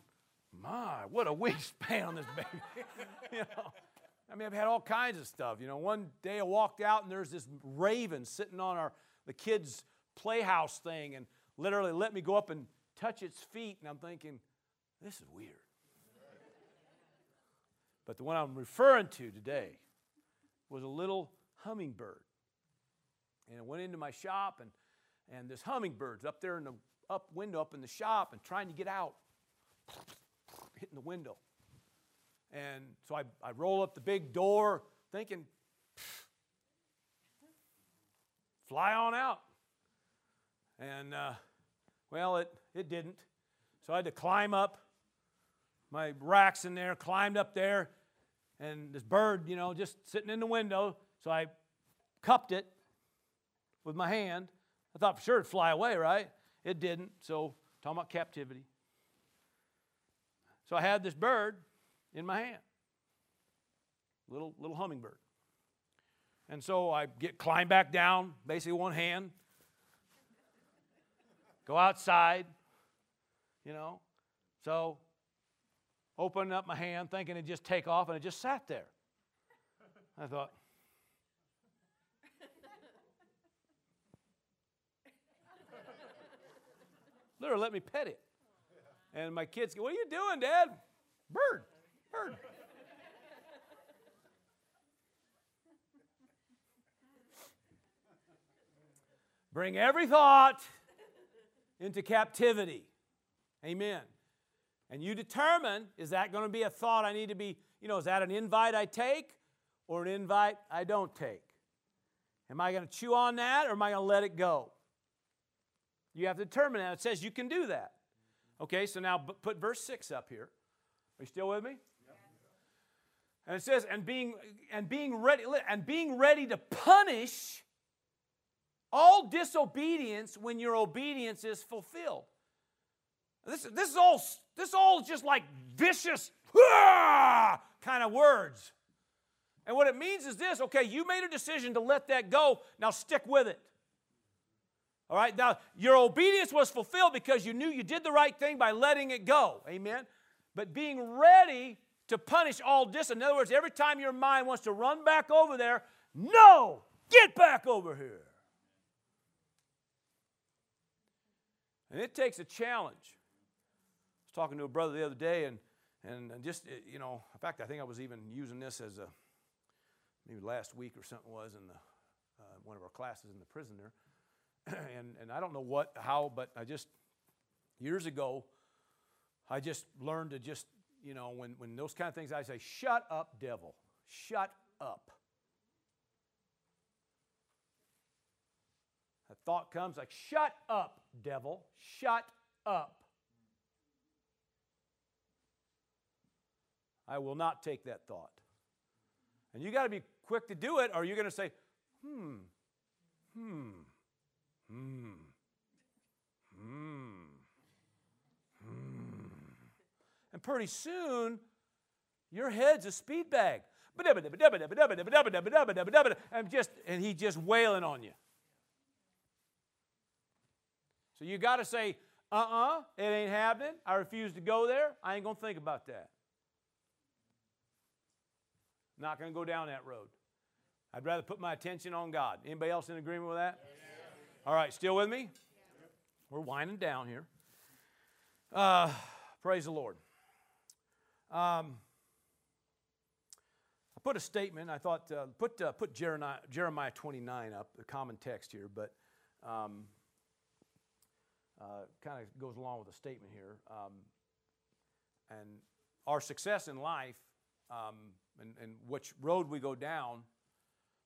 my, what a wingspan on this baby. you know, I mean, I've had all kinds of stuff. You know, one day I walked out and there's this raven sitting on our the kids' playhouse thing, and literally let me go up and touch its feet, and I'm thinking, this is weird. But the one I'm referring to today was a little hummingbird. And it went into my shop, and, and this hummingbird's up there in the up window up in the shop and trying to get out, hitting the window. And so I, I roll up the big door thinking, fly on out. And uh, well, it, it didn't. So I had to climb up. My rack's in there, climbed up there, and this bird, you know, just sitting in the window. So I cupped it with my hand. I thought for sure it'd fly away, right? It didn't. So, talking about captivity. So I had this bird in my hand, little little hummingbird. And so I get climb back down, basically one hand, go outside, you know. So opening up my hand, thinking it'd just take off, and it just sat there. I thought, literally let me pet it. And my kids go, What are you doing, Dad? Bird, bird. Bring every thought into captivity. Amen. And you determine is that going to be a thought I need to be, you know, is that an invite I take or an invite I don't take? Am I going to chew on that or am I going to let it go? You have to determine that. It says you can do that. Okay, so now put verse 6 up here. Are you still with me? And it says, and being and being ready and being ready to punish all disobedience when your obedience is fulfilled. This, this is all this all just like vicious kind of words. And what it means is this okay, you made a decision to let that go, now stick with it. All right, now your obedience was fulfilled because you knew you did the right thing by letting it go. Amen. But being ready to punish all dis. In other words, every time your mind wants to run back over there, no, get back over here. And it takes a challenge. I was talking to a brother the other day, and, and just, you know, in fact, I think I was even using this as a maybe last week or something was in the uh, one of our classes in the prison there, and and I don't know what how, but I just years ago, I just learned to just you know when when those kind of things I say, shut up, devil, shut up. A thought comes like, shut up, devil, shut up. I will not take that thought. And you got to be quick to do it, or you're going to say, hmm, hmm, hmm, hmm, hmm. And pretty soon, your head's a speed bag. And just and he's just wailing on you. So you got to say, uh-uh, it ain't happening. I refuse to go there. I ain't gonna think about that. Not to go down that road. I'd rather put my attention on God. Anybody else in agreement with that? All right, still with me? We're winding down here. Uh, praise the Lord. Um, I put a statement. I thought uh, put uh, put Jeremiah, Jeremiah 29 up, the common text here, but um, uh, kind of goes along with the statement here. Um, and our success in life um, and, and which road we go down,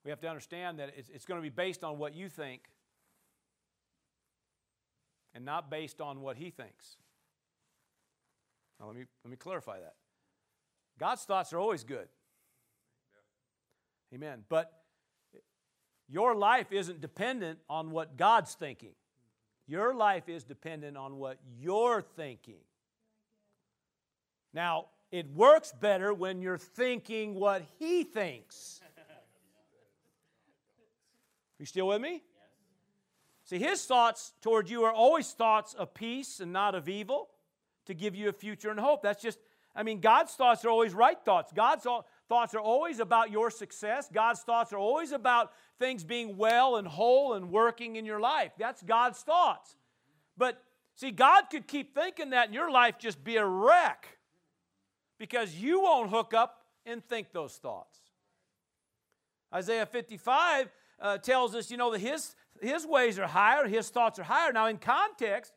we have to understand that it's, it's going to be based on what you think and not based on what he thinks. Now, let me, let me clarify that. God's thoughts are always good. Amen. But your life isn't dependent on what God's thinking. Your life is dependent on what you're thinking. Now, it works better when you're thinking what he thinks. You still with me? See, his thoughts toward you are always thoughts of peace and not of evil to give you a future and hope. That's just, I mean, God's thoughts are always right thoughts. God's thoughts are always about your success. God's thoughts are always about things being well and whole and working in your life. That's God's thoughts. But see, God could keep thinking that and your life just be a wreck because you won't hook up and think those thoughts. Isaiah 55 uh, tells us, you know, that his, his ways are higher, his thoughts are higher. Now, in context,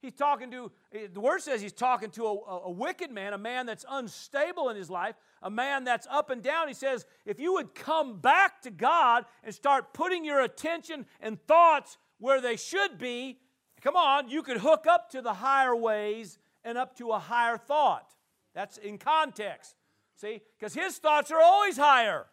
he's talking to, eh, the word says he's talking to a, a wicked man, a man that's unstable in his life, a man that's up and down. He says, if you would come back to God and start putting your attention and thoughts where they should be, come on, you could hook up to the higher ways and up to a higher thought. That's in context. See? Because his thoughts are always higher.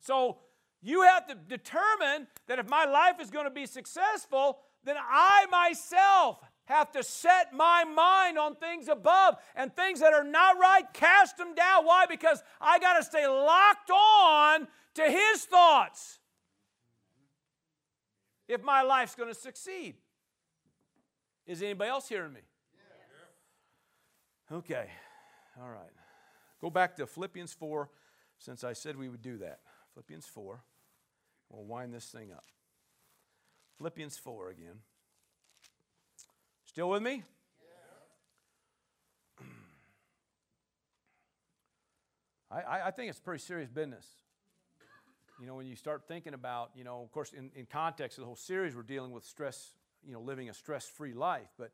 So you have to determine that if my life is going to be successful, then I myself have to set my mind on things above and things that are not right, cast them down. Why? Because I got to stay locked on to his thoughts if my life's going to succeed. Is anybody else hearing me? Okay, all right. Go back to Philippians 4, since I said we would do that. Philippians 4. We'll wind this thing up. Philippians 4 again. Still with me? Yeah. I, I think it's pretty serious business. You know, when you start thinking about, you know, of course, in, in context of the whole series, we're dealing with stress, you know, living a stress free life. But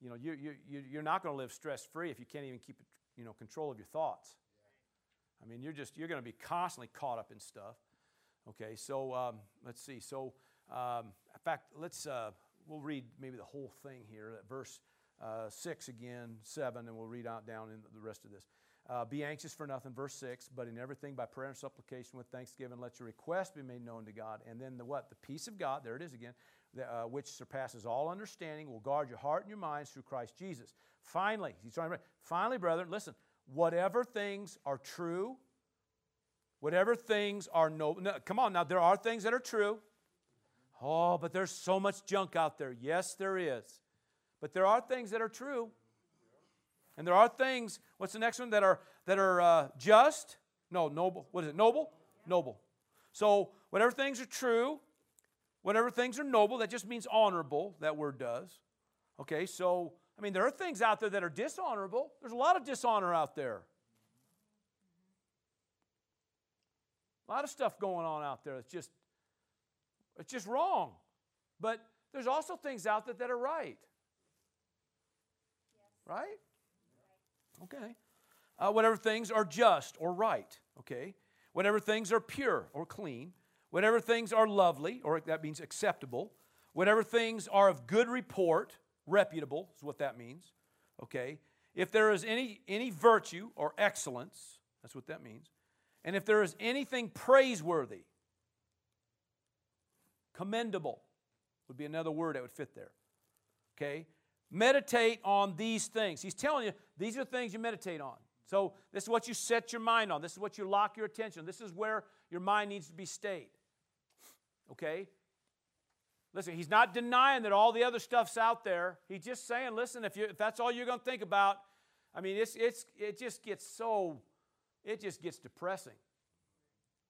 you know, you, you, you're not going to live stress free if you can't even keep you know, control of your thoughts. I mean, you're just, you're going to be constantly caught up in stuff. Okay, so um, let's see. So, um, in fact, let's, uh, we'll read maybe the whole thing here, verse uh, 6 again, 7, and we'll read out down in the rest of this. Uh, be anxious for nothing, verse 6, but in everything by prayer and supplication with thanksgiving, let your request be made known to God. And then the what? The peace of God, there it is again, uh, which surpasses all understanding, will guard your heart and your minds through Christ Jesus. Finally, he's trying to, finally, brethren, listen, whatever things are true, whatever things are noble. No, come on, now there are things that are true. Oh, but there's so much junk out there. Yes, there is. But there are things that are true. And there are things, what's the next one, that are, that are uh, just? No, noble. What is it? Noble? Noble. So, whatever things are true, whatever things are noble, that just means honorable, that word does. Okay, so, I mean, there are things out there that are dishonorable. There's a lot of dishonor out there. A lot of stuff going on out there that's just it's just wrong. But there's also things out there that are right. Right? Okay. Uh, whatever things are just or right. Okay. Whatever things are pure or clean. Whatever things are lovely, or that means acceptable. Whatever things are of good report, reputable is what that means. Okay. If there is any any virtue or excellence, that's what that means. And if there is anything praiseworthy, commendable would be another word that would fit there. Okay? Meditate on these things. He's telling you these are things you meditate on. So, this is what you set your mind on. This is what you lock your attention. This is where your mind needs to be stayed. Okay? Listen, he's not denying that all the other stuff's out there. He's just saying, listen, if, you, if that's all you're going to think about, I mean, it's, it's, it just gets so, it just gets depressing.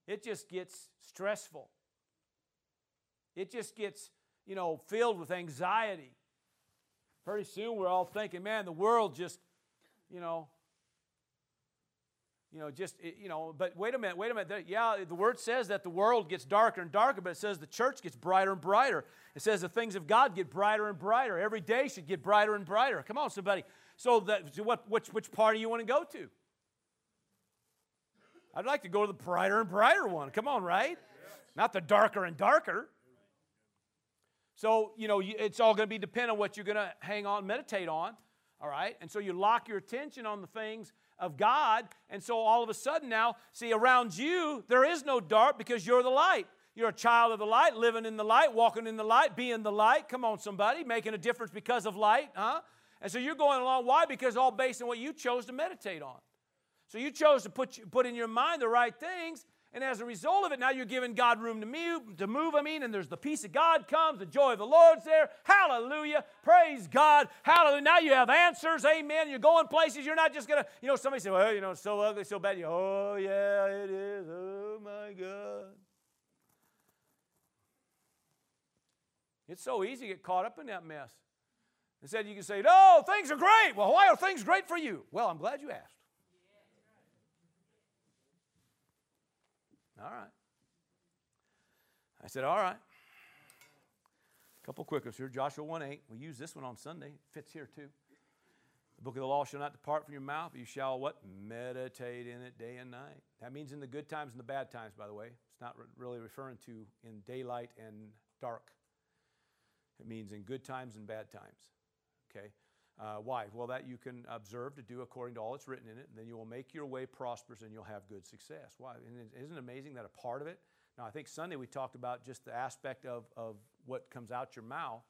It just gets stressful. It just gets, you know, filled with anxiety. Pretty soon we're all thinking, man, the world just, you know, you know, just, you know, but wait a minute, wait a minute. Yeah, the word says that the world gets darker and darker, but it says the church gets brighter and brighter. It says the things of God get brighter and brighter. Every day should get brighter and brighter. Come on, somebody. So, that, so what, which, which party you want to go to? I'd like to go to the brighter and brighter one. Come on, right? Not the darker and darker. So, you know, it's all going to be dependent on what you're going to hang on, meditate on. All right? And so you lock your attention on the things of God. And so all of a sudden now, see, around you, there is no dark because you're the light. You're a child of the light, living in the light, walking in the light, being the light. Come on, somebody, making a difference because of light, huh? And so you're going along. Why? Because all based on what you chose to meditate on. So you chose to put, put in your mind the right things, and as a result of it, now you're giving God room to move, to move, I mean, and there's the peace of God comes, the joy of the Lord's there. Hallelujah. Praise God. Hallelujah. Now you have answers. Amen. You're going places. You're not just going to, you know, somebody say, well, you know, it's so ugly, so bad. You, oh, yeah, it is. Oh, my God. It's so easy to get caught up in that mess. Instead, you can say, no, things are great. Well, why are things great for you? Well, I'm glad you asked. All right. I said, All right. A couple quick ones here. Joshua 1 8. We use this one on Sunday. It fits here too. The book of the law shall not depart from your mouth, but you shall what? Meditate in it day and night. That means in the good times and the bad times, by the way. It's not really referring to in daylight and dark. It means in good times and bad times. Okay? Uh, why? Well, that you can observe to do according to all that's written in it, and then you will make your way prosperous and you'll have good success. Why? And isn't it amazing that a part of it? Now, I think Sunday we talked about just the aspect of, of what comes out your mouth,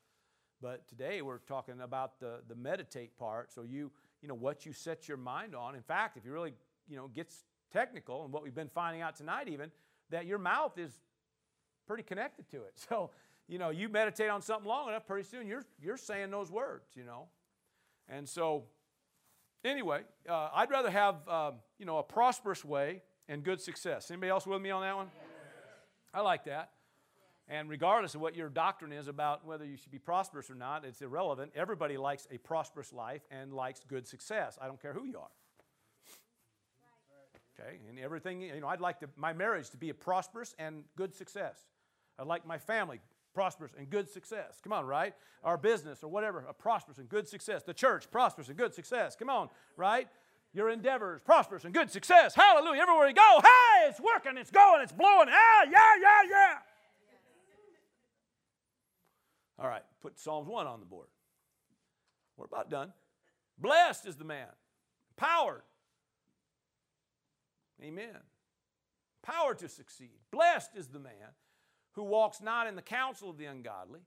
but today we're talking about the, the meditate part. So you, you know, what you set your mind on. In fact, if you really, you know, gets technical, and what we've been finding out tonight even, that your mouth is pretty connected to it. So, you know, you meditate on something long enough, pretty soon you're, you're saying those words, you know. And so, anyway, uh, I'd rather have um, you know a prosperous way and good success. Anybody else with me on that one? I like that. And regardless of what your doctrine is about whether you should be prosperous or not, it's irrelevant. Everybody likes a prosperous life and likes good success. I don't care who you are. Okay, and everything, you know, I'd like to, my marriage to be a prosperous and good success. I'd like my family prosperous and good success. Come on, right? Our business or whatever, a prosperous and good success. The church, prosperous and good success. Come on, right? Your endeavors, prosperous and good success. Hallelujah. Everywhere you go, hey, it's working, it's going, it's blowing. Ah, yeah, yeah, yeah. All right, put Psalms 1 on the board. We're about done. Blessed is the man, powered. Amen. Power to succeed. Blessed is the man who walks not in the counsel of the ungodly.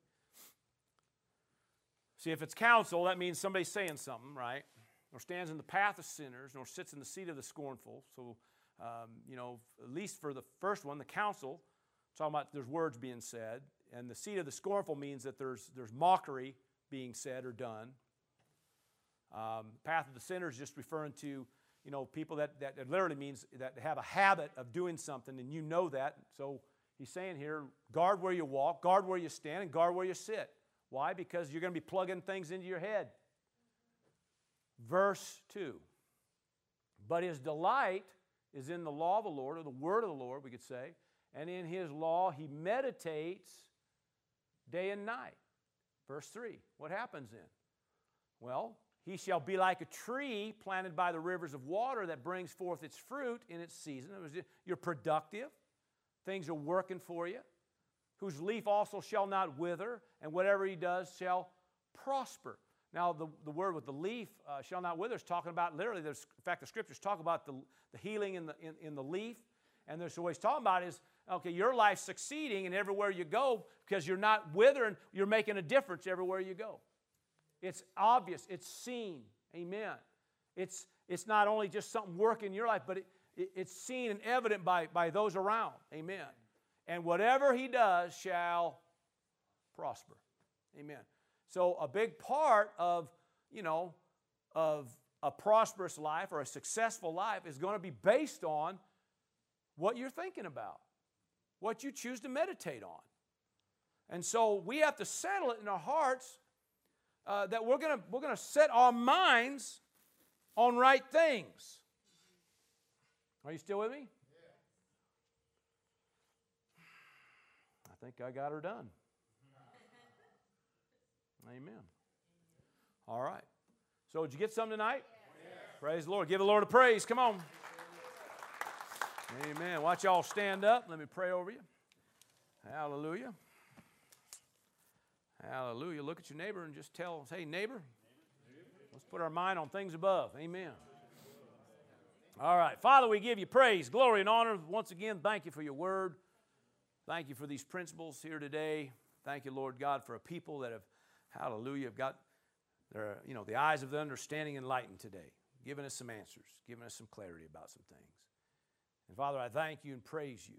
See, if it's counsel, that means somebody's saying something, right? Nor stands in the path of sinners, nor sits in the seat of the scornful. So, um, you know, at least for the first one, the counsel, talking about there's words being said, and the seat of the scornful means that there's, there's mockery being said or done. Um, path of the sinner is just referring to, you know, people that, that literally means that have a habit of doing something, and you know that, so He's saying here guard where you walk, guard where you stand, and guard where you sit. Why? Because you're going to be plugging things into your head. Verse 2 But his delight is in the law of the Lord, or the word of the Lord, we could say, and in his law he meditates day and night. Verse 3. What happens then? Well, he shall be like a tree planted by the rivers of water that brings forth its fruit in its season. You're productive, things are working for you, whose leaf also shall not wither, and whatever he does shall prosper. Now, the, the word with the leaf uh, shall not wither is talking about literally, there's, in fact, the scriptures talk about the, the healing in the, in, in the leaf. And there's what he's talking about is, okay, your life's succeeding and everywhere you go because you're not withering, you're making a difference everywhere you go. It's obvious, it's seen. Amen. It's, it's not only just something working in your life, but it, it's seen and evident by, by those around. Amen. And whatever he does shall prosper. Amen. So a big part of, you know, of a prosperous life or a successful life is going to be based on what you're thinking about, what you choose to meditate on. And so we have to settle it in our hearts uh, that we're going to we're going to set our minds on right things. Are you still with me? I think I got her done. Amen. All right. So, did you get some tonight? Praise the Lord. Give the Lord a praise. Come on. Amen. Watch y'all stand up. Let me pray over you. Hallelujah. Hallelujah. Look at your neighbor and just tell, hey, neighbor, let's put our mind on things above. Amen. All right. Father, we give you praise, glory, and honor. Once again, thank you for your word. Thank you for these principles here today. Thank you, Lord God, for a people that have, hallelujah, have got their, you know, the eyes of the understanding enlightened today, giving us some answers, giving us some clarity about some things. And Father, I thank you and praise you.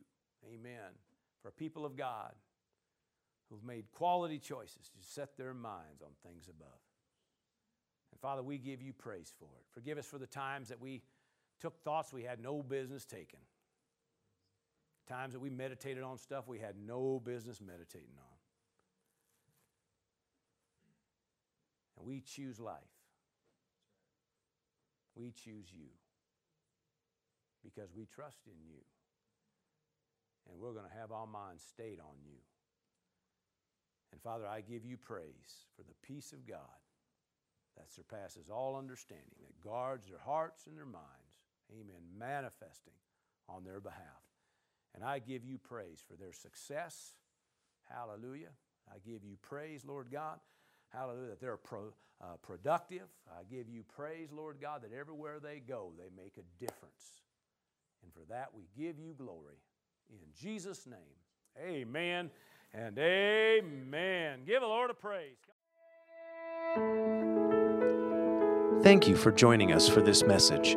Amen. For people of God who've made quality choices to set their minds on things above. And Father, we give you praise for it. Forgive us for the times that we took thoughts we had no business taking. Times that we meditated on stuff we had no business meditating on. And we choose life. We choose you because we trust in you. And we're going to have our minds stayed on you. And Father, I give you praise for the peace of God that surpasses all understanding, that guards their hearts and their minds. Amen. Manifesting on their behalf. And I give you praise for their success. Hallelujah. I give you praise, Lord God. Hallelujah, that they're pro, uh, productive. I give you praise, Lord God, that everywhere they go, they make a difference. And for that, we give you glory. In Jesus' name, amen and amen. Give the Lord a praise. Thank you for joining us for this message.